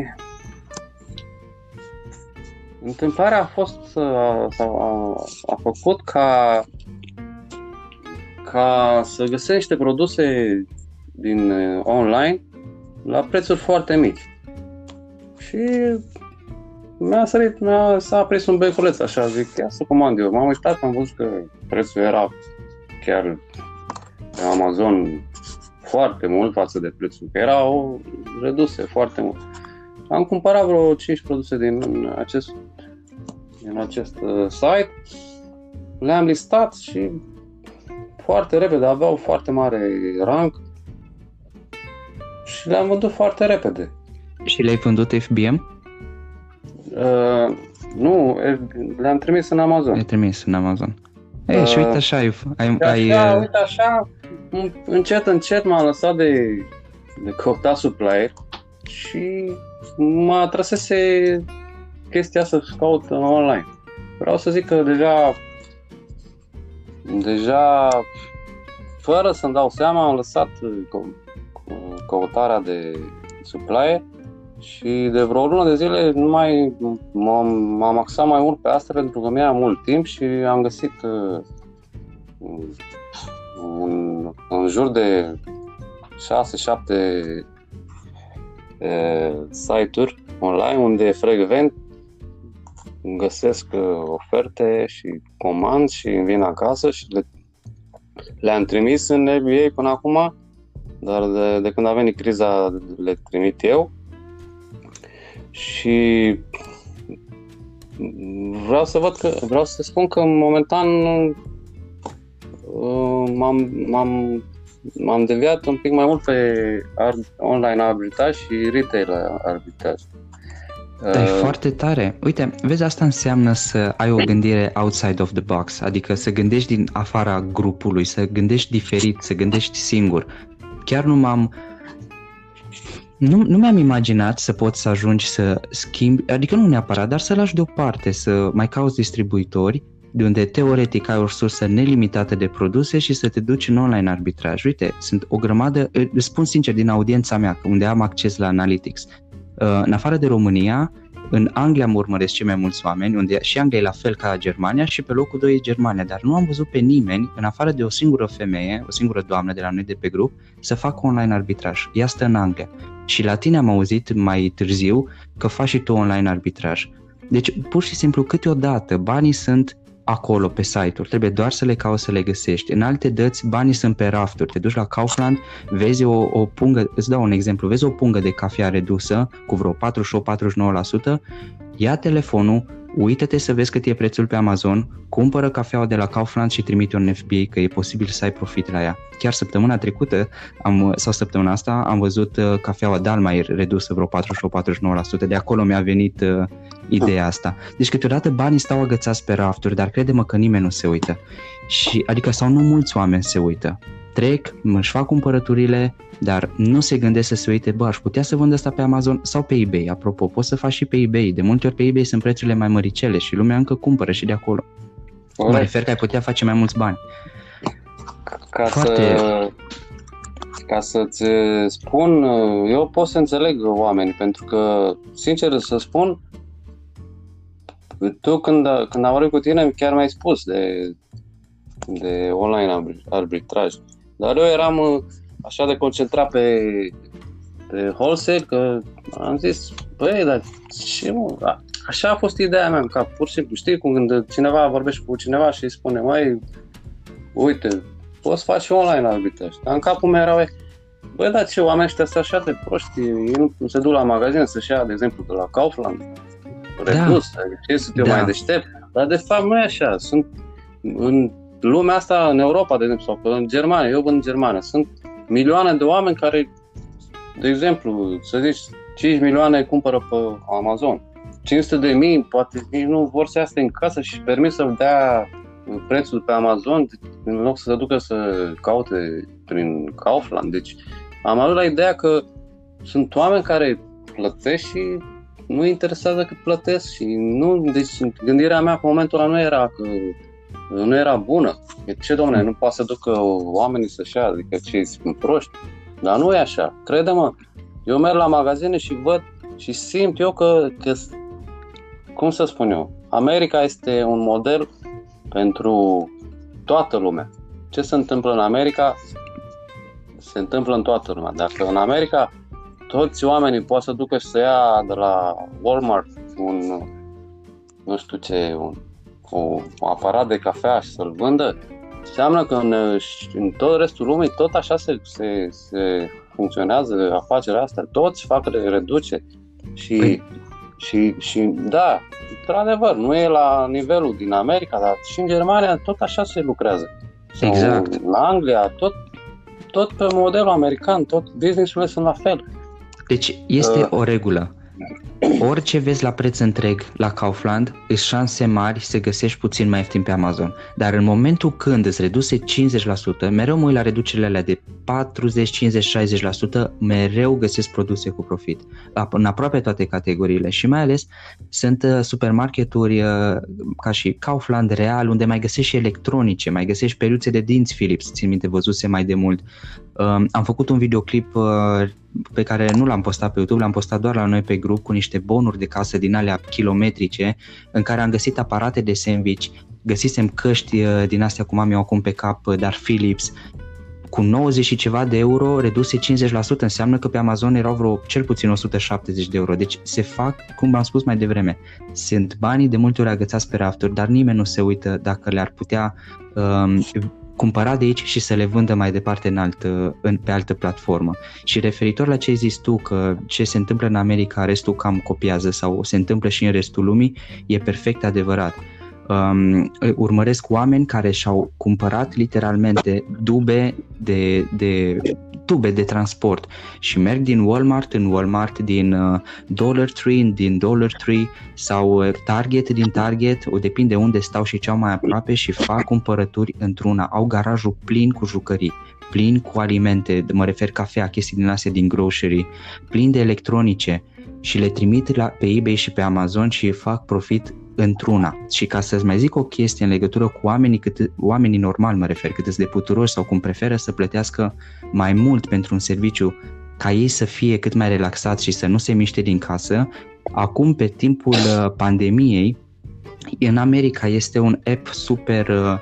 întâmplarea a fost, a, a, a făcut ca ca să găsești niște produse din uh, online la prețuri foarte mici. Și mi-a sărit, mi-a, s-a aprins un beculeț așa, zic, ia să comand eu. M-am uitat, am văzut că prețul era chiar pe Amazon foarte mult față de prețul, că erau reduse foarte mult. Am cumpărat vreo 5 produse din acest, din acest uh, site, le-am listat și foarte repede, aveau foarte mare rank și le-am vândut foarte repede. Și le-ai vândut FBM? Uh, nu, le-am trimis în Amazon. Le-ai trimis în Amazon. Ei, uh, și uite așa ai... ai, ai așa, uh... uite așa, încet, încet m-am lăsat de, de căutat supplier și mă trăsese chestia să caut online. Vreau să zic că deja deja fără să-mi dau seama am lăsat căutarea de supplier și de vreo lună de zile nu mai m-am, m-am axat mai mult pe asta pentru că mi-a mult timp și am găsit uh, un, în jur de 6-7 uh, site-uri online unde frecvent găsesc uh, oferte și comand și îmi vin acasă și le, le-am trimis în NBA până acum, dar de, de când a venit criza le trimit eu și vreau să văd că, vreau să spun că momentan uh, m-am, m-am, m-am deviat un pic mai mult pe online arbitraj și retail arbitraj. Da, e uh, foarte tare. Uite, vezi, asta înseamnă să ai o gândire outside of the box, adică să gândești din afara grupului, să gândești diferit, să gândești singur. Chiar nu m-am nu, nu mi-am imaginat să poți să ajungi să schimbi, adică nu neapărat, dar să lași deoparte, să mai cauți distribuitori de unde teoretic ai o sursă nelimitată de produse și să te duci în online arbitraj. Uite, sunt o grămadă, îți spun sincer din audiența mea, unde am acces la Analytics, uh, în afară de România, în Anglia mă urmăresc cei mai mulți oameni, unde și Anglia e la fel ca Germania și pe locul 2 e Germania, dar nu am văzut pe nimeni, în afară de o singură femeie, o singură doamnă de la noi de pe grup, să facă online arbitraj. Ea stă în Anglia. Și la tine am auzit mai târziu că faci și tu online arbitraj. Deci, pur și simplu, câteodată banii sunt acolo pe site-uri, trebuie doar să le cauți să le găsești. În alte dăți, banii sunt pe rafturi. Te duci la Kaufland, vezi o, o pungă, îți dau un exemplu, vezi o pungă de cafea redusă cu vreo 48-49%, ia telefonul, uită-te să vezi cât e prețul pe Amazon, cumpără cafeaua de la Kaufland și trimite un FBA că e posibil să ai profit la ea. Chiar săptămâna trecută am, sau săptămâna asta am văzut uh, cafeaua Dalmair redusă vreo 48-49%, de acolo mi-a venit uh, ideea asta. Deci câteodată banii stau agățați pe rafturi, dar crede-mă că nimeni nu se uită. Și, adică sau nu mulți oameni se uită. Trec, își fac cumpărăturile, dar nu se gândesc să se uite, bă, aș putea să vând asta pe Amazon sau pe eBay. Apropo, poți să faci și pe eBay. De multe ori pe eBay sunt prețurile mai măricele și lumea încă cumpără și de acolo. Corect. Mă refer că ai putea face mai mulți bani. Ca Foarte... să ca să-ți spun, eu pot să înțeleg oamenii, pentru că, sincer să spun, tu când, când am vorbit cu tine, chiar mi-ai spus de, de online arbitraj. Dar eu eram uh, așa de concentrat pe, pe wholesale că am zis, băi, dar ce mă, așa a fost ideea mea, ca pur și simplu, știi, cum când cineva vorbește cu cineva și îi spune, mai uite, poți face și online arbitraj. Dar în capul meu erau, băi, dar ce oameni ăștia sunt așa de proști, ei nu se duc la magazin să-și ia, de exemplu, de la Kaufland, redus, da. adică ce sunt eu da. mai deștept. Dar de fapt nu e așa. Sunt în lumea asta, în Europa, de exemplu, sau în Germania, eu vând în Germania, sunt milioane de oameni care, de exemplu, să zici, 5 milioane cumpără pe Amazon. 500 de mii, poate nici nu vor să iasă în casă și permit să dea prețul pe Amazon în loc să se ducă să caute prin Kaufland. Deci am avut la ideea că sunt oameni care plătesc și nu interesează cât plătesc și nu, deci gândirea mea pe momentul ăla nu era că nu era bună. Ce, domne, nu poate să ducă oamenii să-și ia, adică ce sunt proști. Dar nu e așa. Crede-mă, eu merg la magazine și văd și simt eu că, că cum să spun eu, America este un model pentru toată lumea. Ce se întâmplă în America, se întâmplă în toată lumea. Dacă în America toți oamenii pot să ducă și să ia de la Walmart un, nu știu ce, un, o, un aparat de cafea și să-l vândă, înseamnă că în, în tot restul lumii tot așa se, se, se funcționează afacerea asta. Toți fac reduceri. Și, păi. și, și da, într-adevăr, nu e la nivelul din America, dar și în Germania tot așa se lucrează. Sau exact. În Anglia, tot, tot pe modelul american, tot businessurile sunt la fel. Deci este uh. o regulă. Orice vezi la preț întreg la Kaufland, îți șanse mari să găsești puțin mai ieftin pe Amazon. Dar în momentul când îți reduse 50%, mereu mă uit la reducerile alea de 40, 50, 60%, mereu găsesc produse cu profit. În aproape toate categoriile și mai ales sunt uh, supermarketuri uh, ca și Kaufland Real, unde mai găsești și electronice, mai găsești periuțe de dinți Philips, țin minte, văzuse mai de mult. Um, am făcut un videoclip uh, pe care nu l-am postat pe YouTube, l-am postat doar la noi pe grup cu niște bonuri de casă din alea kilometrice în care am găsit aparate de sandwich, găsisem căști uh, din astea cum am eu acum pe cap, uh, dar Philips, cu 90 și ceva de euro reduse 50%, înseamnă că pe Amazon erau vreo cel puțin 170 de euro. Deci se fac, cum am spus mai devreme, sunt banii de multe ori agățați pe rafturi, dar nimeni nu se uită dacă le-ar putea um, cumpăra de aici și să le vândă mai departe în alt, în, pe altă platformă. Și referitor la ce ai zis tu, că ce se întâmplă în America, restul cam copiază sau se întâmplă și în restul lumii, e perfect adevărat. Um, urmăresc oameni care și-au cumpărat literalmente dube de, de tube de transport și merg din Walmart în Walmart, din uh, Dollar Tree din Dollar Tree sau uh, Target din Target, o depinde unde stau și ce au mai aproape și fac cumpărături într-una. Au garajul plin cu jucării, plin cu alimente, mă refer cafea, chestii din astea din grocery, plin de electronice și le trimit la, pe eBay și pe Amazon și fac profit într-una. Și ca să-ți mai zic o chestie în legătură cu oamenii, cât, oamenii normal mă refer, cât de puturoși sau cum preferă să plătească mai mult pentru un serviciu ca ei să fie cât mai relaxați și să nu se miște din casă, acum pe timpul uh, pandemiei, în America este un app super uh,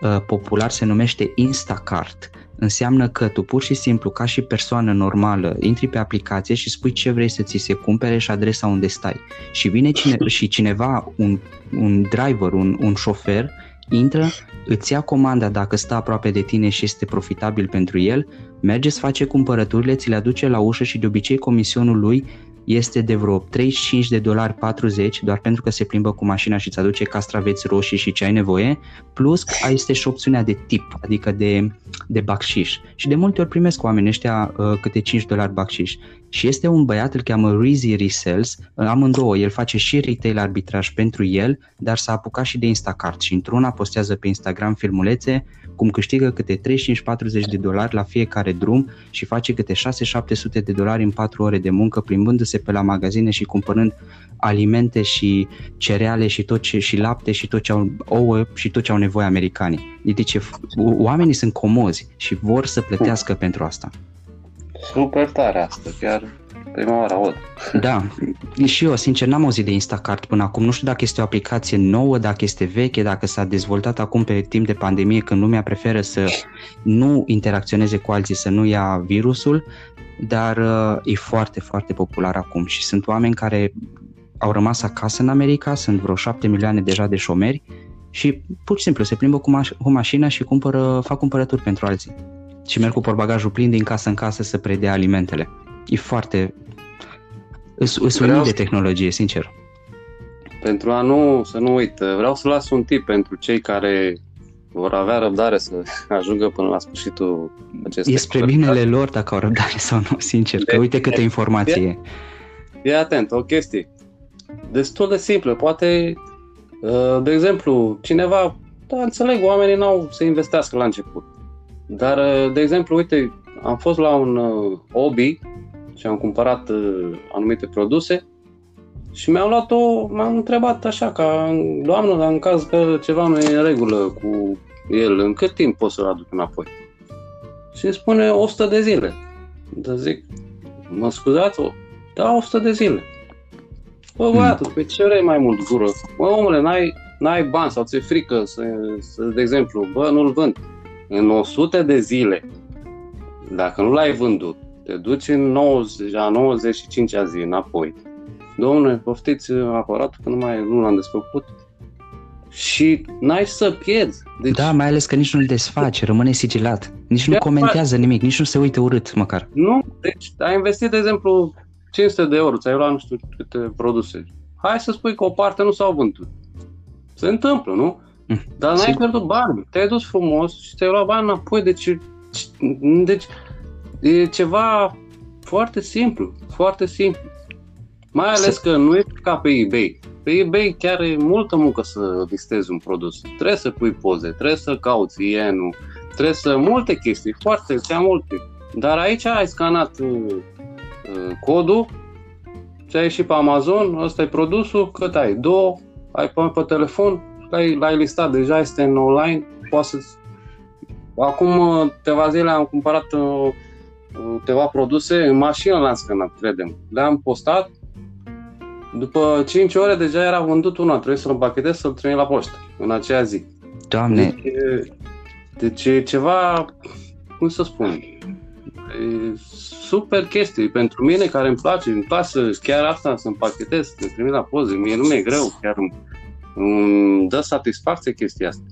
uh, popular, se numește Instacart înseamnă că tu pur și simplu, ca și persoană normală, intri pe aplicație și spui ce vrei să ți se cumpere și adresa unde stai. Și vine cine, și cineva, un, un driver, un, un șofer, intră, îți ia comanda dacă stă aproape de tine și este profitabil pentru el, merge să face cumpărăturile, ți le aduce la ușă și de obicei comisionul lui este de vreo 35 de dolari 40 doar pentru că se plimbă cu mașina și îți aduce castraveți roșii și ce ai nevoie, plus că este și opțiunea de tip, adică de, de bacșiș. Și de multe ori primesc oamenii ăștia uh, câte 5 dolari bacșiș. Și este un băiat, îl cheamă Reezy Resales, uh, amândouă, el face și retail arbitraj pentru el, dar s-a apucat și de Instacart și într-una postează pe Instagram filmulețe cum câștigă câte 35-40 de dolari la fiecare drum și face câte 6-700 de dolari în 4 ore de muncă plimbându-se pe la magazine și cumpărând alimente și cereale și tot ce, și lapte și tot ce au ouă și tot ce au nevoie americanii. Deci oamenii sunt comozi și vor să plătească pentru asta. Super tare asta, chiar prima oară aud. Da, și eu sincer n-am auzit de Instacart până acum. Nu știu dacă este o aplicație nouă, dacă este veche, dacă s-a dezvoltat acum pe timp de pandemie când lumea preferă să nu interacționeze cu alții, să nu ia virusul, dar uh, e foarte, foarte popular acum și sunt oameni care au rămas acasă în America, sunt vreo 7 milioane deja de șomeri și pur și simplu se plimbă cu, maș- cu mașina și cumpără, fac cumpărături pentru alții și merg cu porbagajul plin din casă în casă să predea alimentele. E foarte... Îs vreau de tehnologie, sincer. Pentru a nu, să nu uit, vreau să las un tip pentru cei care vor avea răbdare să ajungă până la sfârșitul acestei E spre binele lor dacă au răbdare sau nu, sincer, că uite câte informație e. fii atent, o chestie destul de simplă. Poate, uh, de exemplu, cineva, da, înțeleg, oamenii n-au să investească la început. Dar, uh, de exemplu, uite, am fost la un uh, hobby și am cumpărat anumite produse și mi-au luat-o, m-am întrebat așa, ca doamnă, dar în caz că ceva nu e în regulă cu el, în cât timp pot să-l aduc înapoi? Și îmi spune 100 de zile. Dar zic, mă scuzați? Da, 100 de zile. Bă, băiatul, pe ce vrei mai mult gură? Bă, omule, n-ai, n-ai bani sau ți-e frică să, să, de exemplu, bă, nu-l vând. În 100 de zile, dacă nu l-ai vândut, te duci în 90, a 95-a zi înapoi. Domnule, poftiți aparatul că nu mai nu l-am desfăcut. Și n-ai să pierzi. Deci... Da, mai ales că nici nu-l desface, rămâne sigilat. Nici nu comentează nimic, nici nu se uită urât măcar. Nu, deci ai investit, de exemplu, 500 de euro, ți-ai luat nu știu câte produse. Hai să spui că o parte nu s-au vândut. Se întâmplă, nu? Mm, Dar n-ai Sigur. pierdut bani. Te-ai dus frumos și ți-ai luat bani înapoi. Deci, deci e ceva foarte simplu. Foarte simplu. Mai ales că nu e ca pe eBay. Pe eBay chiar e multă muncă să listezi un produs. Trebuie să pui poze, trebuie să cauți ienul, trebuie să multe chestii, foarte, ți multe. Dar aici ai scanat uh, Uh, codul, ți-a ieșit pe Amazon, ăsta e produsul, cât ai? Două, ai pe, pe telefon, l-ai, l-ai listat, deja este în online, poate să Acum uh, câteva zile am cumpărat uh, câteva produse, în mașină le-am scanat, credem. Le-am postat, după 5 ore deja era vândut una, trebuie să-l împachetez, să-l trimit la poștă în aceea zi. Doamne! Deci, deci e ceva, cum să spun, e super chestie. Pentru mine care îmi place, îmi place chiar asta să împachetez, să trimit la poze. Mie nu mi-e greu, chiar îmi, îmi dă satisfacție chestia asta.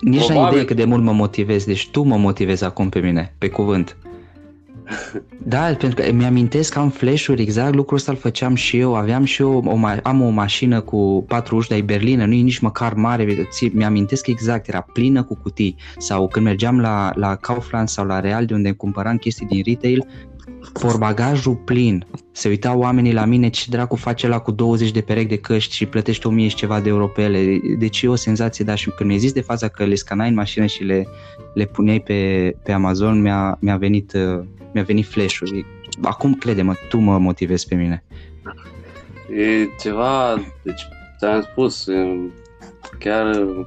Nici Probabil... n-ai idee cât de mult mă motivezi, deci tu mă motivezi acum pe mine, pe cuvânt. Da, pentru că mi-amintesc că am flash-uri, exact lucrul ăsta îl făceam și eu, aveam și eu, o, am o mașină cu patru uși de Berlină, nu e nici măcar mare, mi-amintesc exact, era plină cu cutii, sau când mergeam la, la Kaufland sau la Real, de unde cumpăram chestii din retail, porbagajul plin, se uitau oamenii la mine ce dracu face la cu 20 de perechi de căști și plătești 1000 și ceva de euro pe ele. Deci e o senzație, da, și când mi-ai zis de faza că le scanai în mașină și le, le puneai pe, pe Amazon, mi-a, mi-a venit uh, mi-a venit flash-ul. Acum, crede-mă, tu mă motivezi pe mine. E ceva, deci ți-am spus, chiar îmi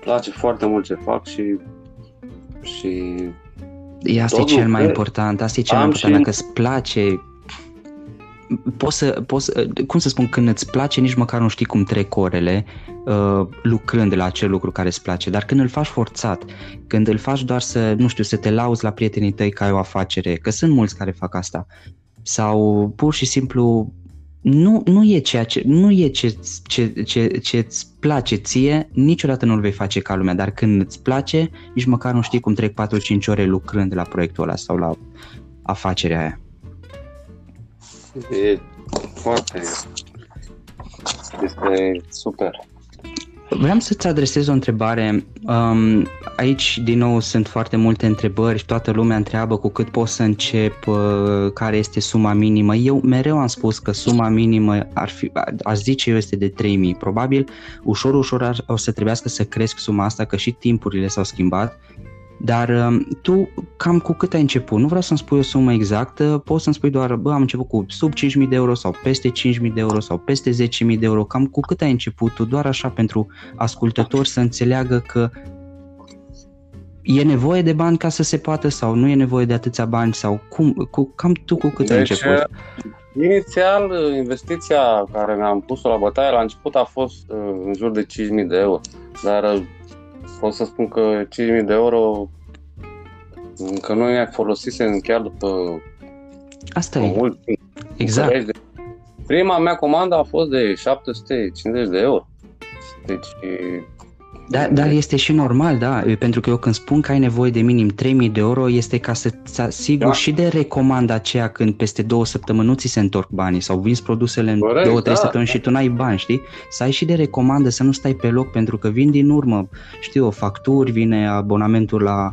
place foarte mult ce fac și și E asta e cel mai important, asta e cel mai important, și... dacă îți place poți să, poți, cum să spun, când îți place, nici măcar nu știi cum trec orele uh, lucrând la acel lucru care îți place, dar când îl faci forțat, când îl faci doar să, nu știu, să te lauzi la prietenii tăi ca ai o afacere, că sunt mulți care fac asta, sau pur și simplu nu, nu e ceea ce, nu e ce, ce, ce, ce îți place ție, niciodată nu-l vei face ca lumea, dar când îți place, nici măcar nu știi cum trec 4-5 ore lucrând la proiectul ăla sau la afacerea aia. E foarte... Este super. Vreau să-ți adresez o întrebare. Um, aici, din nou, sunt foarte multe întrebări și toată lumea întreabă cu cât pot să încep, uh, care este suma minimă. Eu mereu am spus că suma minimă ar fi, aș zice eu, este de 3000. Probabil, ușor, ușor ar, o să trebuiască să cresc suma asta, că și timpurile s-au schimbat dar um, tu cam cu cât ai început? Nu vreau să-mi spui o sumă exactă, poți să-mi spui doar, bă, am început cu sub 5.000 de euro sau peste 5.000 de euro sau peste 10.000 de euro. Cam cu cât ai început tu? Doar așa pentru ascultători să înțeleagă că e nevoie de bani ca să se poată sau nu e nevoie de atâția bani sau cum, cu, cam tu cu cât deci, ai început? Inițial, investiția care mi-am pus-o la bătaie la început a fost uh, în jur de 5.000 de euro, dar uh, pot să spun că 5.000 de euro încă nu i-a folosise chiar după Asta e. Mult Exact. De... Prima mea comandă a fost de 750 de euro. Deci da, dar este și normal, da, pentru că eu când spun că ai nevoie de minim 3000 de euro este ca să-ți asiguri da. și de recomanda aceea când peste două săptămâni nu ți se întorc banii sau vinzi produsele în Corect, două, trei da, săptămâni da. și tu n-ai bani, știi? Să ai și de recomandă, să nu stai pe loc pentru că vin din urmă, știu, facturi, vine abonamentul la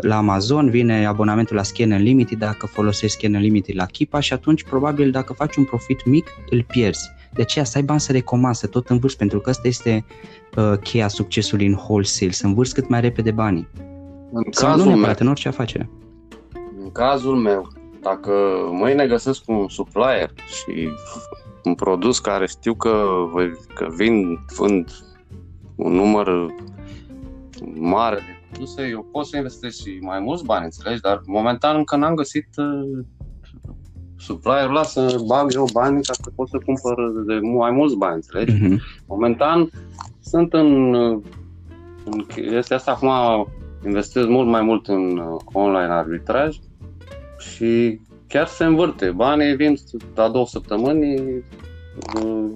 la Amazon vine abonamentul la Scan Unlimited dacă folosești Scan Unlimited la Kipa și atunci probabil dacă faci un profit mic îl pierzi. De aceea să ai bani să recomand, să tot învârți, pentru că asta este uh, cheia succesului în wholesale, să învârți cât mai repede banii. În Sau cazul nu neapărat, meu, în orice afacere. În cazul meu, dacă mâine găsesc un supplier și un produs care știu că, că vin, vând un număr mare de produse, eu pot să investesc și mai mulți bani, înțelegi? Dar momentan încă n-am găsit uh, supplierul ăla să bag eu bani ca să pot să cumpăr de mai mulți bani, înțelegi? Uh-huh. Momentan sunt în, în este asta acum investez mult mai mult în uh, online arbitraj și chiar se învârte. Banii vin la două săptămâni, uh,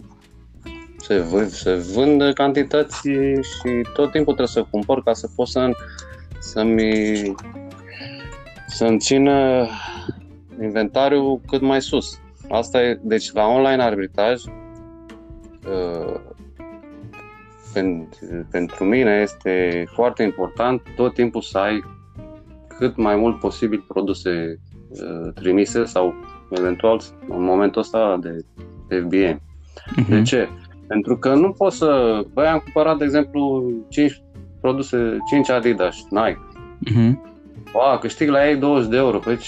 se, vând, se vând cantități și tot timpul trebuie să cumpăr ca să pot să, să-mi, să-mi țină inventariul cât mai sus. Asta e, deci la online arbitraj uh, pentru mine este foarte important tot timpul să ai cât mai mult posibil produse uh, trimise sau eventual în momentul ăsta de FBM. Uh-huh. De ce? Pentru că nu poți să... Băi, am cumpărat, de exemplu, 5 produse, 5 Adidas, Nike. Uh-huh. Wow, câștig la ei 20 de euro. Păi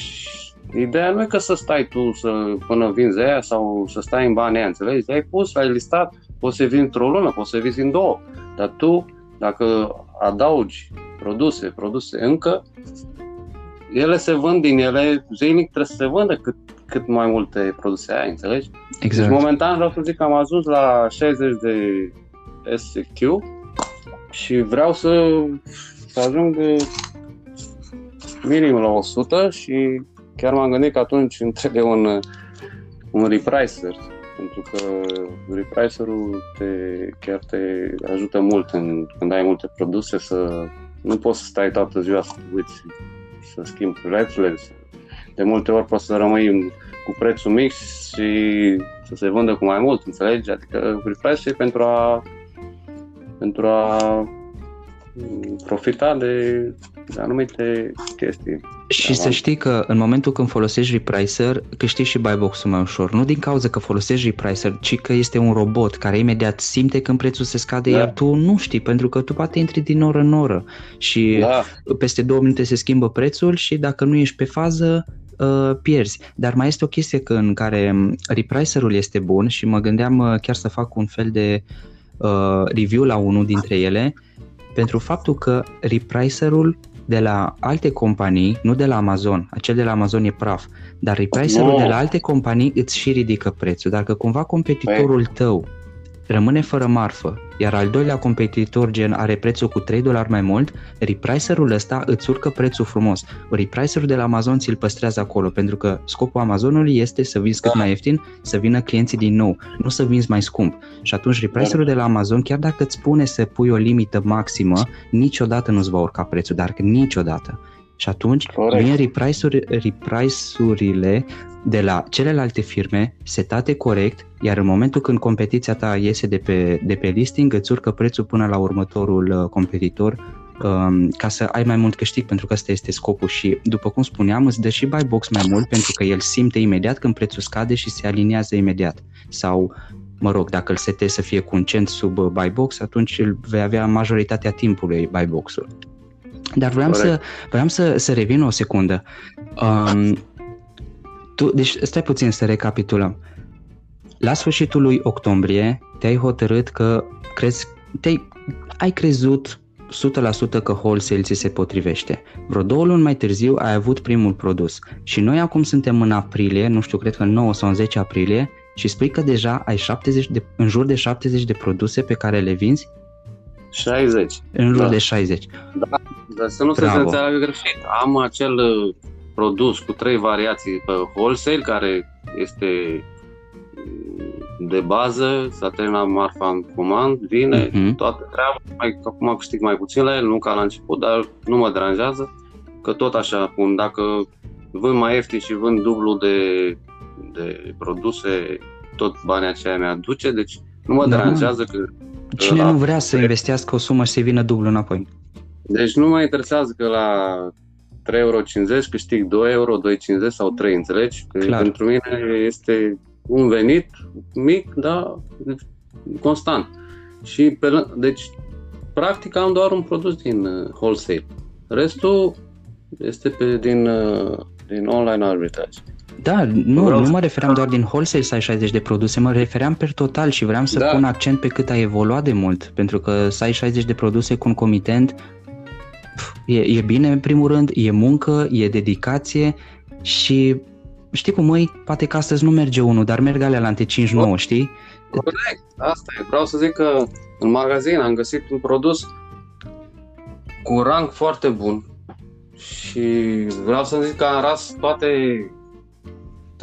Ideea nu e că să stai tu să, până vinzi aia sau să stai în bani aia, înțelegi? Ai pus, ai listat, poți să vin într-o lună, poți să vinzi în două. Dar tu, dacă adaugi produse, produse încă, ele se vând din ele, zilnic trebuie să se vândă cât, cât mai multe produse ai, înțelegi? Exact. Deci, momentan vreau să zic că am ajuns la 60 de SQ și vreau să, să ajung minim la 100 și chiar m-am gândit că atunci îmi trebuie un, un repricer, pentru că repricerul te, chiar te ajută mult în, când ai multe produse să nu poți să stai toată ziua să uiți să schimbi prețurile. De multe ori poți să rămâi cu prețul mic și să se vândă cu mai mult, înțelegi? Adică repricer e pentru a pentru a profita de, de anumite chestii. Și da, să știi că în momentul când folosești repricer, câștigi și buy box-ul mai ușor. Nu din cauza că folosești repricer, ci că este un robot care imediat simte când prețul se scade, da. iar tu nu știi, pentru că tu poate intri din oră în oră și da. peste două minute se schimbă prețul și dacă nu ești pe fază, uh, pierzi. Dar mai este o chestie că în care repricerul este bun și mă gândeam uh, chiar să fac un fel de uh, review la unul dintre ele, pentru faptul că repricerul de la alte companii, nu de la Amazon, acel de la Amazon e praf, dar repricerul no. de la alte companii îți și ridică prețul. Dacă cumva competitorul tău rămâne fără marfă, iar al doilea competitor gen are prețul cu 3 dolari mai mult, repricerul ăsta îți urcă prețul frumos. Repricerul de la Amazon ți-l păstrează acolo, pentru că scopul Amazonului este să vinzi cât da. mai ieftin, să vină clienții din nou, nu să vinzi mai scump. Și atunci repricerul de la Amazon, chiar dacă îți spune să pui o limită maximă, niciodată nu-ți va urca prețul, dar niciodată. Și atunci vin reprice-urile de la celelalte firme setate corect, iar în momentul când competiția ta iese de pe, de pe listing, îți urcă prețul până la următorul uh, competitor um, ca să ai mai mult câștig, pentru că ăsta este scopul și, după cum spuneam, îți dă și buy box mai mult pentru că el simte imediat când prețul scade și se aliniază imediat. Sau, mă rog, dacă îl setezi să fie cu un cent sub uh, buy box, atunci îl vei avea majoritatea timpului buy box-ul. Dar vreau să, vreau să, să revin o secundă. Um, tu, deci stai puțin să recapitulăm. La sfârșitul lui octombrie te-ai hotărât că crezi, te-ai, ai crezut 100% că wholesale ți se potrivește. Vreo două luni mai târziu ai avut primul produs și noi acum suntem în aprilie, nu știu, cred că 9 sau 10 aprilie și spui că deja ai 70 de, în jur de 70 de produse pe care le vinzi 60. În jur da. de 60. Da, dar să nu Bravo. se înțeleagă greșit. Am acel uh, produs cu trei variații pe wholesale, care este mm, de bază, s-a terminat marfa în comand, vine uh-huh. toată treaba, mai, acum câștig mai puțin la el, nu ca la început, dar nu mă deranjează, că tot așa pun, dacă vând mai ieftin și vând dublu de, de produse, tot banii aceia mi-aduce, deci nu mă da. deranjează că Cine nu vrea să investească o sumă și să vină dublu înapoi? Deci nu mă interesează că la 3,50 euro câștig 2 euro, 2,50 sau 3, înțelegi? Clar. Pentru mine este un venit mic, dar constant. Și pe, deci, practic am doar un produs din uh, wholesale. Restul este pe, din, uh, din online arbitrage. Da, nu, vreau nu mă refeream doar din wholesale să ai 60 de produse, mă refeream per total și vreau să da. pun accent pe cât a evoluat de mult, pentru că să ai 60 de produse concomitent e, e bine în primul rând, e muncă, e dedicație și știi cum măi, poate că astăzi nu merge unul, dar merg alea la ante 5-9, știi? Corect, asta e. Vreau să zic că în magazin am găsit un produs cu rang foarte bun și vreau să zic că am ras toate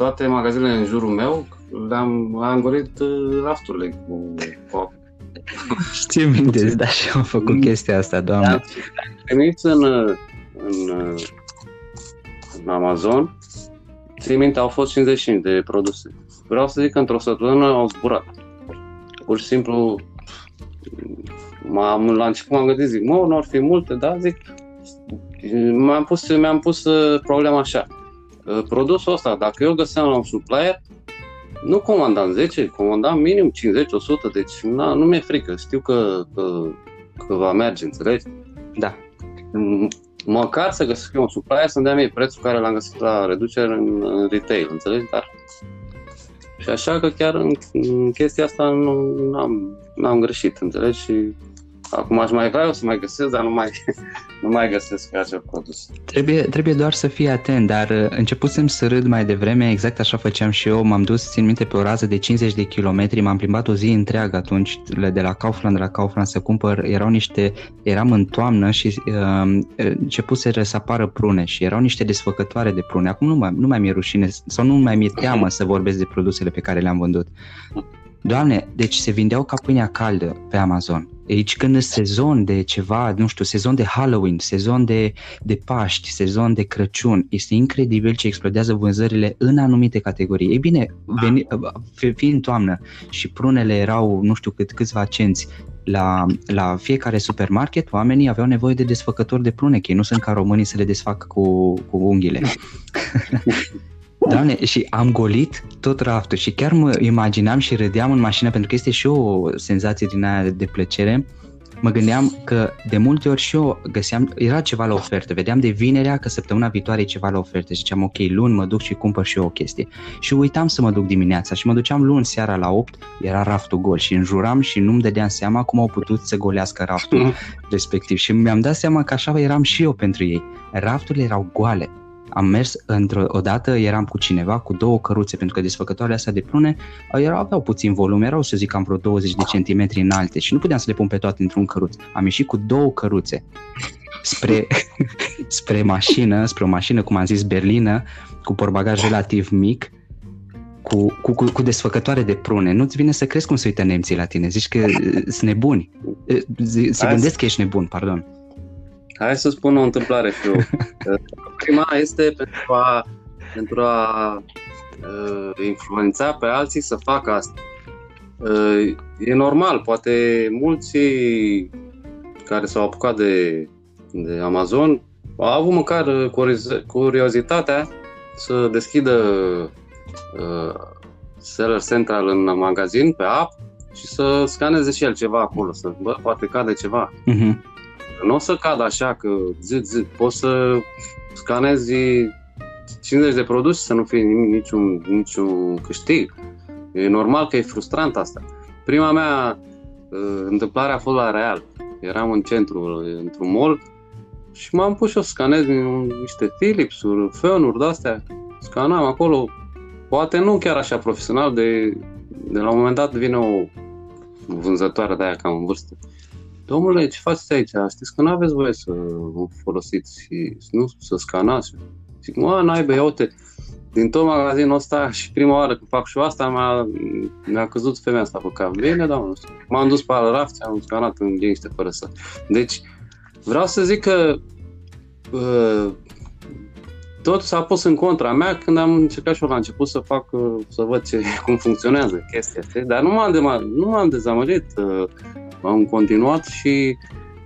toate magazinele în jurul meu, le-am am golit uh, rafturile cu cu Știu minte, da, și am făcut chestia asta, doamne. Da, veniți în, în, în Amazon, ții minte, au fost 55 de produse. Vreau să zic că într-o săptămână au zburat. Pur și simplu, m-am, la început m-am gândit, zic, mă, nu ar fi multe, da, zic, mi-am pus, mi-am pus uh, problema așa. Uh, produsul ăsta, dacă eu găseam la un supplier, nu comandam 10, comandam minim 50, 100, deci na, nu mi-e frică, știu că, că, că va merge, înțelegi? Da. Măcar să găsesc eu un supplier să-mi dea mie prețul care l-am găsit la reducere în, în retail, înțelegi? Dar și așa că chiar în, în chestia asta nu n-am, n-am greșit, înțelegi? Și Acum aș mai vrea să mai găsesc, dar nu mai, nu mai găsesc acel produs. Trebuie, trebuie doar să fii atent, dar uh, începusem să râd mai devreme, exact așa făceam și eu, m-am dus, țin minte, pe o rază de 50 de kilometri, m-am plimbat o zi întreagă atunci de la Kaufland, de la Kaufland să cumpăr, erau niște, eram în toamnă și uh, începuseră să apară prune și erau niște desfăcătoare de prune. Acum nu mai, nu mai mi-e rușine sau nu mai mi-e teamă să vorbesc de produsele pe care le-am vândut. Doamne, deci se vindeau ca pâinea caldă pe Amazon. Aici când e sezon de ceva, nu știu, sezon de Halloween, sezon de, de Paști, sezon de Crăciun, este incredibil ce explodează vânzările în anumite categorii. Ei bine, veni, fiind toamnă și prunele erau, nu știu cât, câțiva cenți, la, la fiecare supermarket, oamenii aveau nevoie de desfăcători de prune, că ei nu sunt ca românii să le desfacă cu, cu unghiile. Doamne, și am golit tot raftul și chiar mă imaginam și râdeam în mașină pentru că este și o senzație din aia de plăcere. Mă gândeam că de multe ori și eu găseam, era ceva la ofertă, vedeam de vinerea că săptămâna viitoare e ceva la ofertă și ziceam ok, luni mă duc și cumpăr și eu o chestie. Și uitam să mă duc dimineața și mă duceam luni seara la 8, era raftul gol și înjuram și nu-mi dădeam seama cum au putut să golească raftul respectiv și mi-am dat seama că așa eram și eu pentru ei. Rafturile erau goale, am mers într-o odată, eram cu cineva cu două căruțe, pentru că desfăcătoarele astea de prune erau, aveau puțin volum, erau să zic cam vreo 20 de centimetri înalte și nu puteam să le pun pe toate într-un căruț. Am ieșit cu două căruțe spre, spre mașină, spre o mașină, cum am zis, berlină, cu porbagaj relativ mic, cu, cu, cu, cu desfăcătoare de prune. Nu-ți vine să crezi cum se uită nemții la tine. Zici că sunt nebuni. Se gândesc că ești nebun, pardon. Hai să spun o întâmplare și eu. Prima este pentru a, pentru a uh, influența pe alții să facă asta. Uh, e normal, poate mulți care s-au apucat de, de Amazon au avut măcar curiozitatea să deschidă uh, Seller Central în magazin, pe app și să scaneze și el ceva acolo, să bă, poate cade ceva. Uh-huh nu o să cadă așa că zi, zi, poți să scanezi 50 de produse să nu fie niciun, niciun câștig. E normal că e frustrant asta. Prima mea uh, întâmplare a fost la Real. Eram în centru, într-un mall și m-am pus și eu să scanez niște Philips-uri, Feon-uri de-astea. Scanam acolo, poate nu chiar așa profesional, de, de la un moment dat vine o vânzătoare de aia cam în vârstă domnule, ce faceți aici? Știți că nu aveți voie să vă folosiți și nu să scanați. Zic, mă, naibe, ia uite, din tot magazinul ăsta și prima oară când fac și asta mi-a, mi-a căzut femeia asta pe cap. Bine, da, nu știu. M-am dus pe raft și am scanat în liniște fără să... Deci, vreau să zic că uh, tot s-a pus în contra mea când am încercat și eu la început să fac, uh, să văd ce, cum funcționează chestia asta. Dar nu m-am, nu m-am dezamăgit. Uh, am continuat și,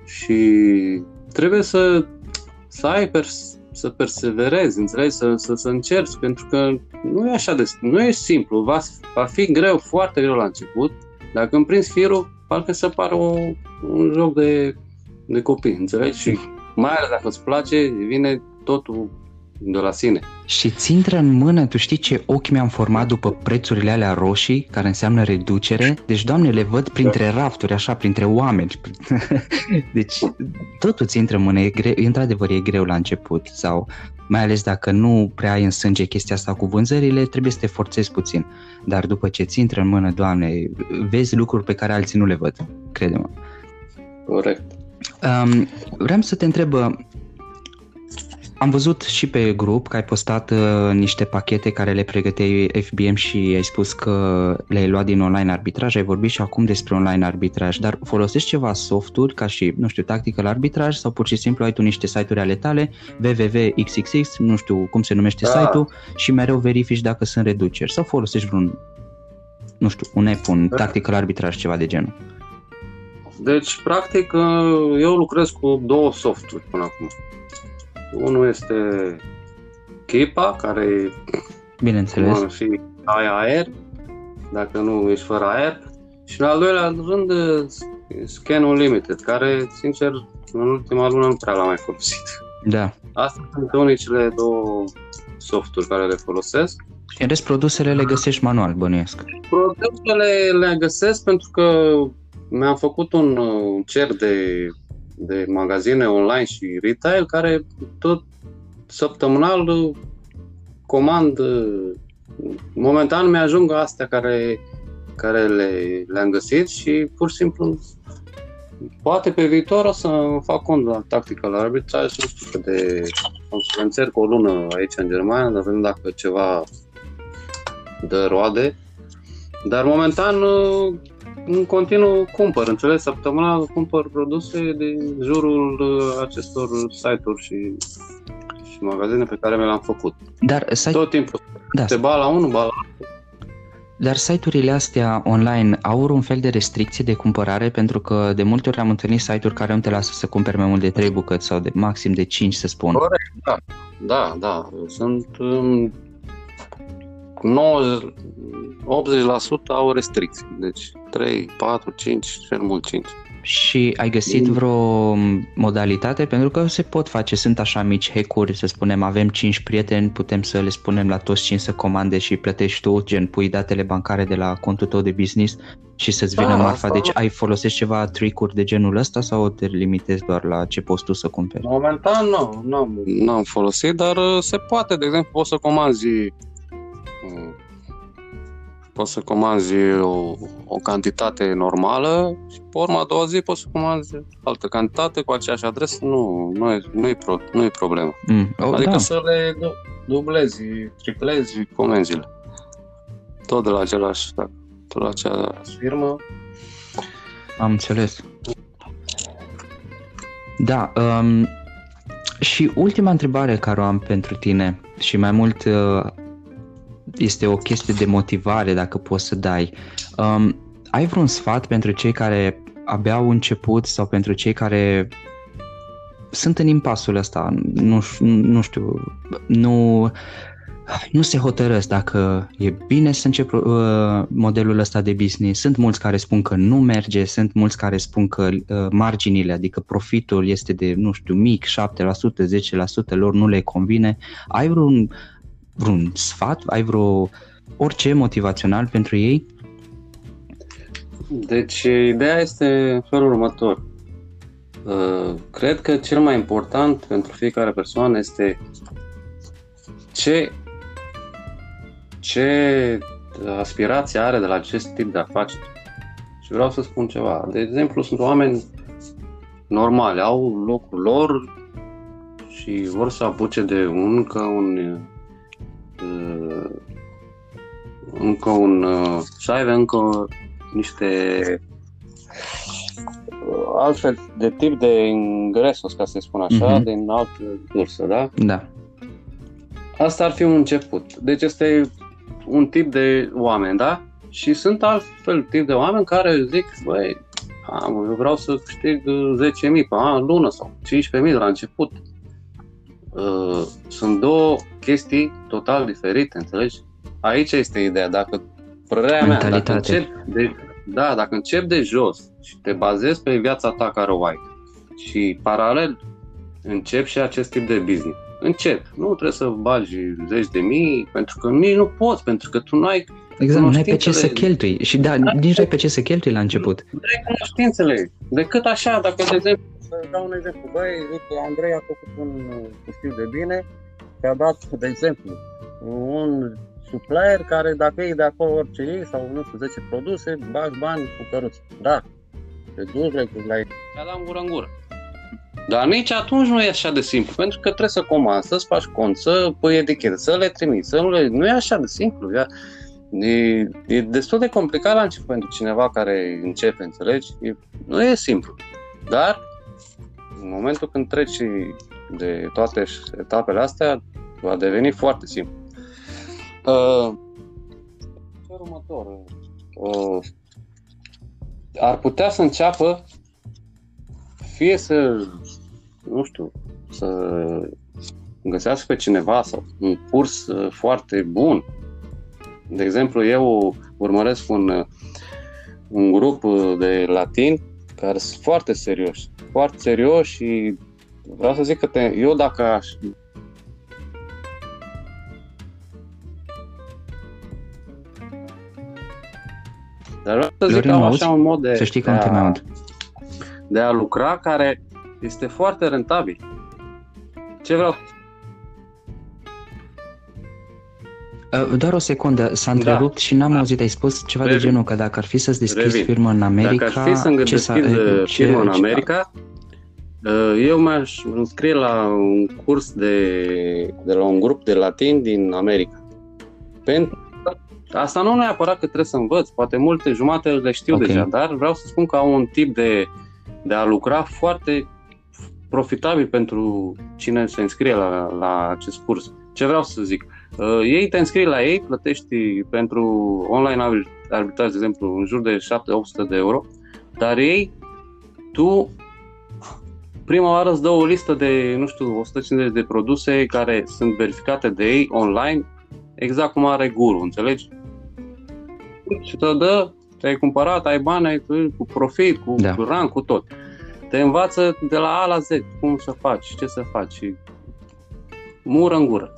și trebuie să, să ai pers- să perseverezi, înțelegi, să, să, să încerci, pentru că nu e așa de, nu e simplu, va, va fi greu, foarte greu la început, dar când prinzi firul, parcă să pară o, un joc de, de copii, înțelegi? Și mai ales dacă îți place, vine totul de la sine. Și ți intră în mână, tu știi ce ochi mi-am format după prețurile alea roșii, care înseamnă reducere? Deci, doamne, le văd printre rafturi, așa, printre oameni. Deci, totul ți intră în mână, e greu, într-adevăr e greu la început, sau mai ales dacă nu prea ai în sânge chestia asta cu vânzările, trebuie să te forțezi puțin. Dar după ce ți intră în mână, doamne, vezi lucruri pe care alții nu le văd, crede-mă. Corect. Um, vreau să te întreb, am văzut și pe grup că ai postat uh, niște pachete care le pregăteai FBM și ai spus că le-ai luat din online arbitraj, ai vorbit și acum despre online arbitraj, dar folosești ceva softuri ca și, nu știu, tactical arbitraj sau pur și simplu ai tu niște site-uri ale tale, www.xxx, nu știu cum se numește da. site-ul și mereu verifici dacă sunt reduceri sau folosești vreun, nu știu, un app, un da. tactical arbitraj, ceva de genul. Deci, practic, uh, eu lucrez cu două softuri până acum. Unul este Kepa, care Bineînțeles. și ai aer, dacă nu ești fără aer. Și în al doilea rând, Scan Unlimited, care, sincer, în ultima lună nu prea l-am mai folosit. Da. Astea sunt unicele două softuri care le folosesc. În rest, produsele le găsești manual, bănuiesc. Produsele le găsesc pentru că mi-am făcut un cer de de magazine online și retail care tot săptămânal comand momentan mi-ajung astea care, care le, le-am găsit și pur și simplu poate pe viitor o să fac cont la tactical arbitrage, nu știu de o să încerc o lună aici în Germania, dar vedem dacă ceva dă roade. Dar momentan în continuu cumpăr, înțeles, săptămânal cumpăr produse din jurul uh, acestor site-uri și, și magazine pe care mi le-am făcut. Dar site... Tot timpul. Da. Se ba la unul, ba la dar site-urile astea online au un fel de restricție de cumpărare pentru că de multe ori am întâlnit site-uri care nu te lasă să cumperi mai mult de 3 bucăți sau de maxim de 5 să spun. Corect, da. Da, da. Sunt um, 90, 80% au restricții. Deci 3, 4, 5, cel mult 5. Și ai găsit vreo modalitate? Pentru că se pot face, sunt așa mici hack-uri, să spunem, avem 5 prieteni, putem să le spunem la toți 5 să comande și plătești tu, gen pui datele bancare de la contul tău de business și să-ți vină da, marfa. Deci ai folosești ceva trick-uri de genul ăsta sau te limitezi doar la ce poți tu să cumperi? Momentan nu, nu am folosit, dar uh, se poate, de exemplu, poți să comanzi poți să comanzi o, o cantitate normală și pe urma a doua zi poți să comanzi altă cantitate cu aceeași adresă, nu, nu e, nu e, pro, nu e problemă. Mm. Oh, adică da. să le dublezi, triplezi comenzile. Tot de la același, da, tot la aceeași firmă. Am înțeles. Da, um, și ultima întrebare care o am pentru tine și mai mult uh, este o chestie de motivare dacă poți să dai. Um, ai vreun sfat pentru cei care abia au început sau pentru cei care sunt în impasul ăsta, nu, nu știu, nu, nu se hotărăsc dacă e bine să încep uh, modelul ăsta de business. Sunt mulți care spun că nu merge, sunt mulți care spun că uh, marginile, adică profitul este de, nu știu, mic, 7%, 10%, lor nu le convine. Ai vreun vreun sfat? Ai vreo orice motivațional pentru ei? Deci, ideea este în felul următor. Uh, cred că cel mai important pentru fiecare persoană este ce, ce aspirație are de la acest tip de afaceri. Și vreau să spun ceva. De exemplu, sunt oameni normali, au locul lor și vor să apuce de încă un Uh, încă un uh, să aibă încă niște uh, altfel de tip de ingresos, ca să spun așa, mm-hmm. din altă cursă, da? Da. Asta ar fi un început. Deci este un tip de oameni, da? Și sunt altfel tip de oameni care zic, băi, Am, eu vreau să câștig 10.000 pe an, lună sau 15.000 de la început. Uh, sunt două chestii total diferite, înțelegi? Aici este ideea. Dacă părerea mea, dacă încep de, da, dacă încep de jos și te bazezi pe viața ta care o ai și paralel încep și acest tip de business. Încep. Nu trebuie să bagi zeci de mii, pentru că nici nu poți, pentru că tu nu ai Exact, nu ai pe ce să cheltui. Și da, da nici nu ai pe ce să cheltui la început. Nu ai cunoștințele. Decât așa, dacă, de exemplu, să dau un exemplu. Băi, uite, Andrei a făcut un, știu de bine, te-a dat, de exemplu, un supplier care dacă e de acolo orice e, sau nu știu, 10 produse, bagi bani cu căruță. Da, te duci, le la ei. Ți-a dat gură în gură. Dar nici atunci nu e așa de simplu, pentru că trebuie să comanzi, să-ți faci cont, să pui etichete, să le trimiți, să nu le... Nu e așa de simplu. Ia. E, e destul de complicat la început pentru cineva care începe, înțelegi? E, nu e simplu. Dar, în momentul când treci de toate etapele astea, va deveni foarte simplu. Uh, următor. Uh, ar putea să înceapă fie să, nu știu, să găsească pe cineva sau un curs uh, foarte bun. De exemplu, eu urmăresc un, un grup de latin care sunt foarte serioși, foarte serioși și vreau să zic că te, eu dacă aș Dar vreau să zic că așa un mod de, să știi de, a, de a lucra care este foarte rentabil. Ce vreau uh, Doar o secundă, s-a da. întrerupt da. și n-am da. auzit, ai spus ceva Revin. de genul că dacă ar fi să-ți deschizi Revin. firmă în America... Dacă ar fi să-mi deschid firmă în America, uh, eu m-aș înscrie la un curs de, de la un grup de latin din America. Pentru Asta nu neapărat că trebuie să învăț, poate multe jumate le știu okay. deja, dar vreau să spun că au un tip de, de a lucra foarte profitabil pentru cine se înscrie la, la acest curs. Ce vreau să zic? Uh, ei te înscrii la ei, plătești pentru online arbitraj, de exemplu, în jur de 7-800 de euro, dar ei, tu prima oară îți dă o listă de, nu știu, 150 de produse care sunt verificate de ei online, exact cum are guru, înțelegi? și te dă, te-ai cumpărat, ai bani, ai cu profit, cu da. rang, cu tot. Te învață de la A la Z cum să faci, ce să faci. Mură în gură.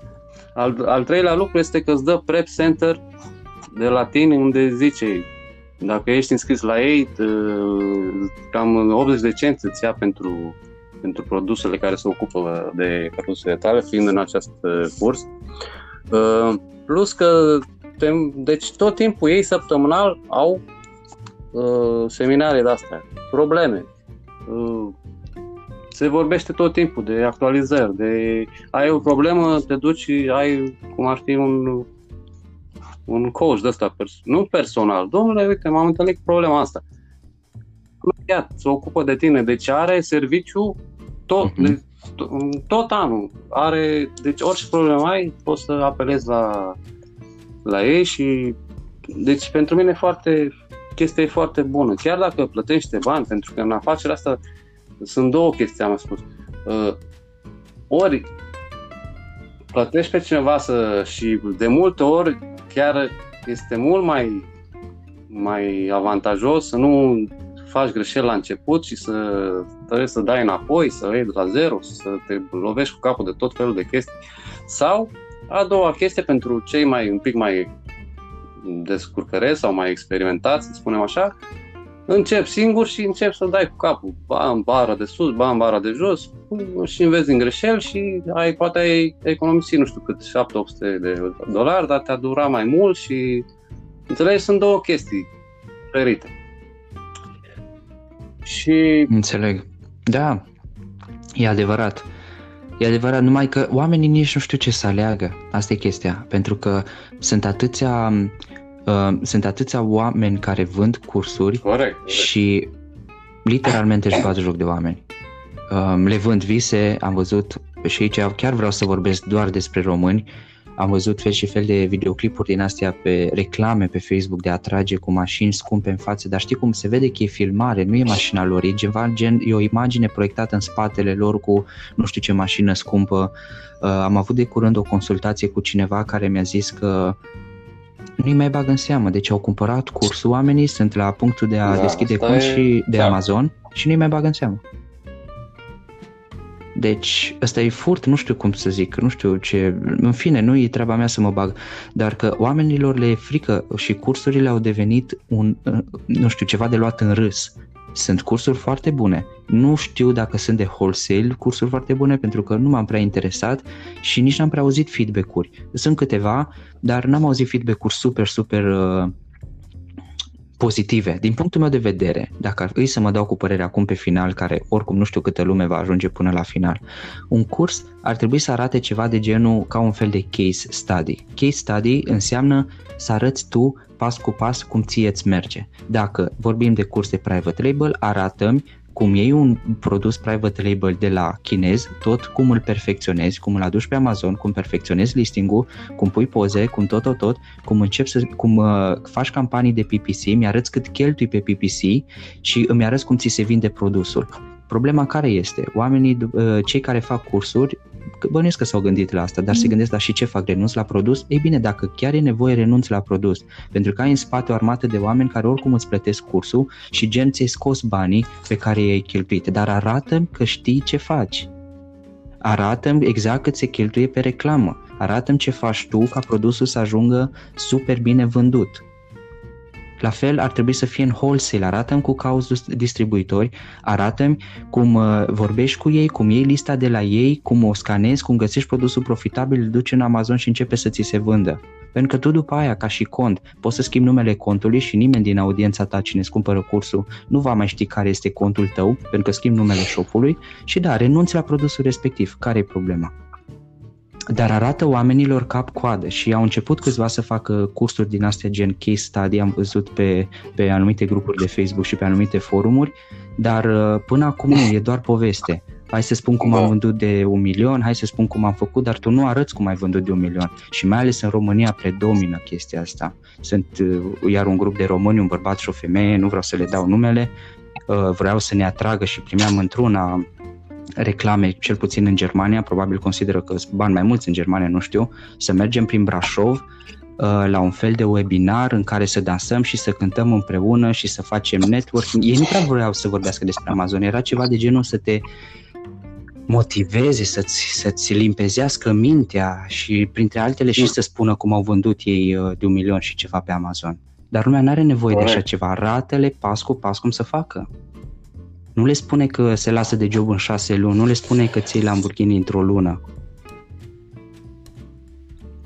Al, al treilea lucru este că îți dă Prep Center de la tine unde zice dacă ești înscris la ei, cam 80 de cenți îți ia pentru, pentru produsele care se ocupă de produsele tale, fiind în acest curs. Uh, plus că deci tot timpul ei săptămânal au uh, seminarii de astea, probleme. Uh, se vorbește tot timpul de actualizări, de ai o problemă, te duci și ai, cum ar fi un, un coach de ăsta, pers- nu personal. Domnule, uite, m-am întâlnit cu problema asta. Iată, se ocupă de tine, deci are serviciu tot, uh-huh. de, tot anul. Are, deci orice problemă ai, poți să apelezi la la ei și deci pentru mine foarte chestia e foarte bună. Chiar dacă plătește bani, pentru că în afacerea asta sunt două chestii, am spus. Uh, ori plătești pe cineva să, și de multe ori chiar este mult mai, mai avantajos să nu faci greșeli la început și să trebuie să dai înapoi, să iei de la zero, să te lovești cu capul de tot felul de chestii. Sau a doua chestie pentru cei mai un pic mai descurcăreți sau mai experimentați, să spunem așa, încep singur și încep să dai cu capul, ba în bara de sus, ba în bara de jos și înveți din greșeli și ai, poate ai economisit, nu știu cât, 700 de dolari, dar te-a durat mai mult și înțelegi, sunt două chestii diferite. Și... Înțeleg. Da, e adevărat. E adevărat, numai că oamenii nici nu știu ce să aleagă. Asta e chestia. Pentru că sunt atâția, uh, sunt atâția oameni care vând cursuri corect, corect. și literalmente își bat joc de oameni. Uh, le vând vise, am văzut și aici chiar vreau să vorbesc doar despre români. am văzut fel și fel de videoclipuri din astea pe reclame pe Facebook de a trage cu mașini scumpe în față, dar știi cum se vede că e filmare, nu e mașina lor, e ceva gen, e o imagine proiectată în spatele lor cu nu știu ce mașină scumpă. Uh, am avut de curând o consultație cu cineva care mi-a zis că nu-i mai bag în seamă, deci au cumpărat cursul, oamenii sunt la punctul de a da, deschide cont și de Amazon și nu-i mai bag în seamă. Deci ăsta e furt, nu știu cum să zic, nu știu ce, în fine, nu e treaba mea să mă bag, dar că oamenilor le e frică și cursurile au devenit un, nu știu, ceva de luat în râs. Sunt cursuri foarte bune. Nu știu dacă sunt de wholesale cursuri foarte bune pentru că nu m-am prea interesat și nici n-am prea auzit feedback-uri. Sunt câteva, dar n-am auzit feedback-uri super, super uh, pozitive. Din punctul meu de vedere, dacă ar fi să mă dau cu părere acum pe final, care oricum nu știu câtă lume va ajunge până la final, un curs ar trebui să arate ceva de genul ca un fel de case study. Case study înseamnă să arăți tu pas cu pas cum ție îți merge. Dacă vorbim de curs de private label, arată-mi cum iei un produs private label de la chinez, tot cum îl perfecționezi, cum îl aduci pe Amazon, cum perfecționezi listing-ul, cum pui poze, cum tot, tot, tot, cum începi să, cum uh, faci campanii de PPC, mi-arăți cât cheltui pe PPC și îmi arăți cum ți se vinde produsul. Problema care este? Oamenii, uh, cei care fac cursuri, bănuiesc că s-au gândit la asta, dar mm. se gândesc la și ce fac, renunț la produs? Ei bine, dacă chiar e nevoie, renunț la produs, pentru că ai în spate o armată de oameni care oricum îți plătesc cursul și gen ți-ai scos banii pe care i-ai cheltuit, dar arată că știi ce faci. arată exact cât se cheltuie pe reclamă. arată ce faci tu ca produsul să ajungă super bine vândut la fel ar trebui să fie în wholesale, arată cu cauți distribuitori, arată cum uh, vorbești cu ei, cum iei lista de la ei, cum o scanezi, cum găsești produsul profitabil, îl duci în Amazon și începe să ți se vândă. Pentru că tu după aia, ca și cont, poți să schimbi numele contului și nimeni din audiența ta cine îți cumpără cursul nu va mai ști care este contul tău, pentru că schimbi numele shopului și da, renunți la produsul respectiv. Care e problema? Dar arată oamenilor cap-coadă și au început câțiva să facă cursuri din astea gen case study, am văzut pe, pe anumite grupuri de Facebook și pe anumite forumuri, dar uh, până acum nu, e doar poveste. Hai să spun cum am da. vândut de un milion, hai să spun cum am făcut, dar tu nu arăți cum ai vândut de un milion. Și mai ales în România predomină chestia asta. Sunt uh, iar un grup de români, un bărbat și o femeie, nu vreau să le dau numele, uh, vreau să ne atragă și primeam într-una reclame, cel puțin în Germania, probabil consideră că sunt bani mai mulți în Germania, nu știu, să mergem prin Brașov uh, la un fel de webinar în care să dansăm și să cântăm împreună și să facem networking. Ei nu prea vreau să vorbească despre Amazon, era ceva de genul să te motiveze, să-ți, să-ți limpezească mintea și printre altele și să spună cum au vândut ei uh, de un milion și ceva pe Amazon. Dar lumea nu are nevoie Corect. de așa ceva. Arată-le pas cu pas cum să facă. Nu le spune că se lasă de job în șase luni, nu le spune că ții Lamborghini într-o lună.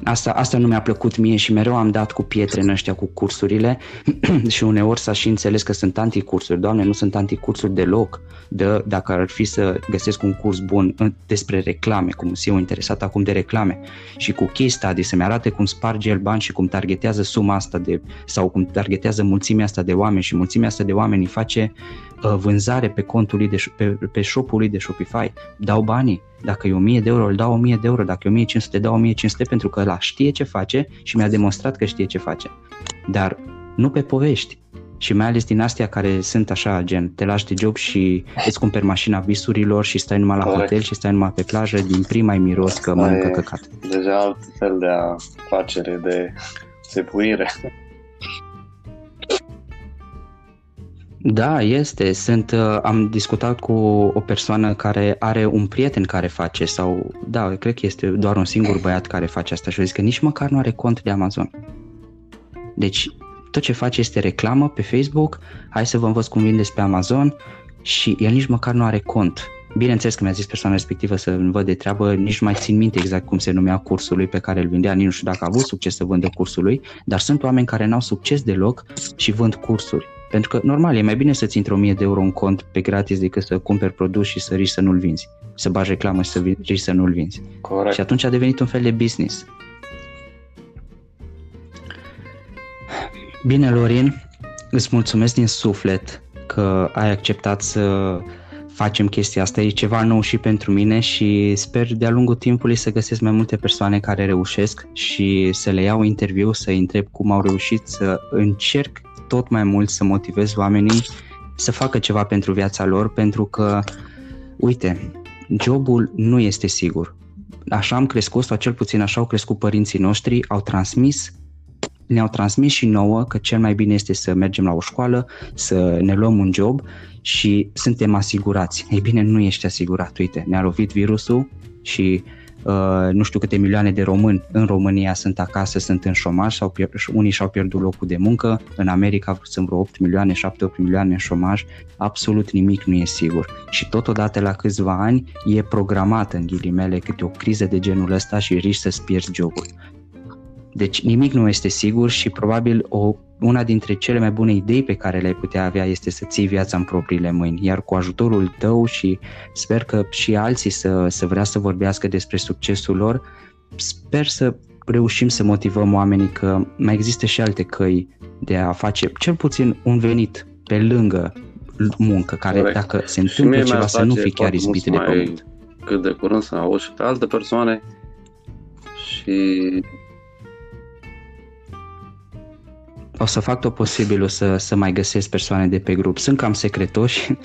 Asta, asta nu mi-a plăcut mie și mereu am dat cu pietre în ăștia cu cursurile și uneori s-a și înțeles că sunt anticursuri. Doamne, nu sunt anticursuri deloc. De, dacă ar fi să găsesc un curs bun despre reclame, cum sunt eu interesat acum de reclame și cu case study să-mi arate cum sparge el bani și cum targetează suma asta de, sau cum targetează mulțimea asta de oameni și mulțimea asta de oameni îi face uh, vânzare pe contul lui de, pe, pe shop-ul lui de Shopify, dau banii dacă e 1000 de euro, îl dau 1000 de euro. Dacă e 1500, dau 1500 pentru că ăla știe ce face și mi-a demonstrat că știe ce face. Dar nu pe povești. Și mai ales din astea care sunt așa, gen, te lași de job și îți cumperi mașina visurilor și stai numai la Correct. hotel și stai numai pe plajă, din prima ai miros că mănâncă căcat. Deja alt fel de afacere, de sepuire. Da, este. Sunt, uh, am discutat cu o persoană care are un prieten care face sau, da, cred că este doar un singur băiat care face asta și a zis că nici măcar nu are cont de Amazon. Deci, tot ce face este reclamă pe Facebook, hai să vă învăț cum vindeți pe Amazon și el nici măcar nu are cont. Bineînțeles că mi-a zis persoana respectivă să văd de treabă, nici nu mai țin minte exact cum se numea cursul lui pe care îl vindea, nici nu știu dacă a avut succes să vândă cursul lui, dar sunt oameni care n-au succes deloc și vând cursuri. Pentru că, normal, e mai bine să-ți intre 1000 de euro în cont pe gratis decât să cumperi produs și să riști să nu-l vinzi. Să bagi reclamă și să riști să nu-l vinzi. Corect. Și atunci a devenit un fel de business. Bine, Lorin, îți mulțumesc din suflet că ai acceptat să facem chestia asta. E ceva nou și pentru mine și sper de-a lungul timpului să găsesc mai multe persoane care reușesc și să le iau interviu, să-i întreb cum au reușit, să încerc tot mai mult să motivez oamenii să facă ceva pentru viața lor, pentru că, uite, jobul nu este sigur. Așa am crescut, sau cel puțin așa au crescut părinții noștri, au transmis ne-au transmis și nouă că cel mai bine este să mergem la o școală, să ne luăm un job și suntem asigurați. Ei bine, nu ești asigurat. Uite, ne-a lovit virusul și uh, nu știu câte milioane de români în România sunt acasă, sunt în șomaj, sau pier- unii și-au pierdut locul de muncă, în America sunt vreo 8 milioane, 7-8 milioane în șomaj, absolut nimic nu e sigur. Și totodată la câțiva ani e programată în ghilimele câte o criză de genul ăsta și riști să-ți pierzi jobul. Deci nimic nu este sigur și probabil o, una dintre cele mai bune idei pe care le-ai putea avea este să ții viața în propriile mâini, iar cu ajutorul tău și sper că și alții să, să vrea să vorbească despre succesul lor, sper să reușim să motivăm oamenii că mai există și alte căi de a face cel puțin un venit pe lângă muncă, care Corect. dacă se întâmplă ceva să nu fie chiar izbit de pământ. Cât de curând să auzi și pe alte persoane și o să fac tot posibilul să, să mai găsesc persoane de pe grup. Sunt cam secretoși,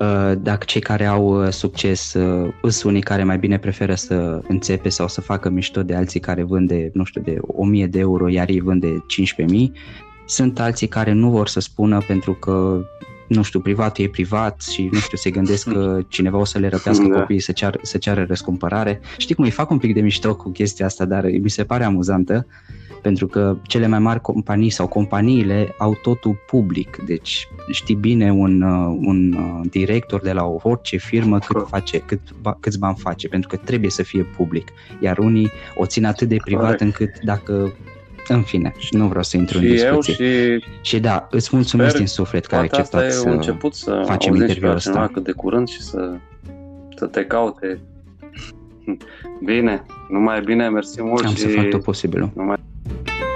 uh, dacă cei care au uh, succes uh, sunt unii care mai bine preferă să înțepe sau să facă mișto de alții care vând de, nu știu, de 1000 de euro, iar ei vând de 15.000. Sunt alții care nu vor să spună pentru că nu știu, privatul e privat și, nu știu, se gândesc că cineva o să le răpească da. copiii să, cear, să ceară răscumpărare. Știi cum îi fac un pic de mișto cu chestia asta, dar mi se pare amuzantă pentru că cele mai mari companii sau companiile au totul public, deci știi bine un, uh, un uh, director de la orice firmă cât face, cât, câți bani face, pentru că trebuie să fie public, iar unii o țin atât de privat Corect. încât dacă în fine, nu vreau să intru și în discuție. și, și da, îți mulțumesc sper, din suflet că ai acceptat să, început să facem interviul ăsta. cât de curând și să, să te caute. Bine, numai bine, mersi mult Am și să fac tot posibilul. Numai... Thank you.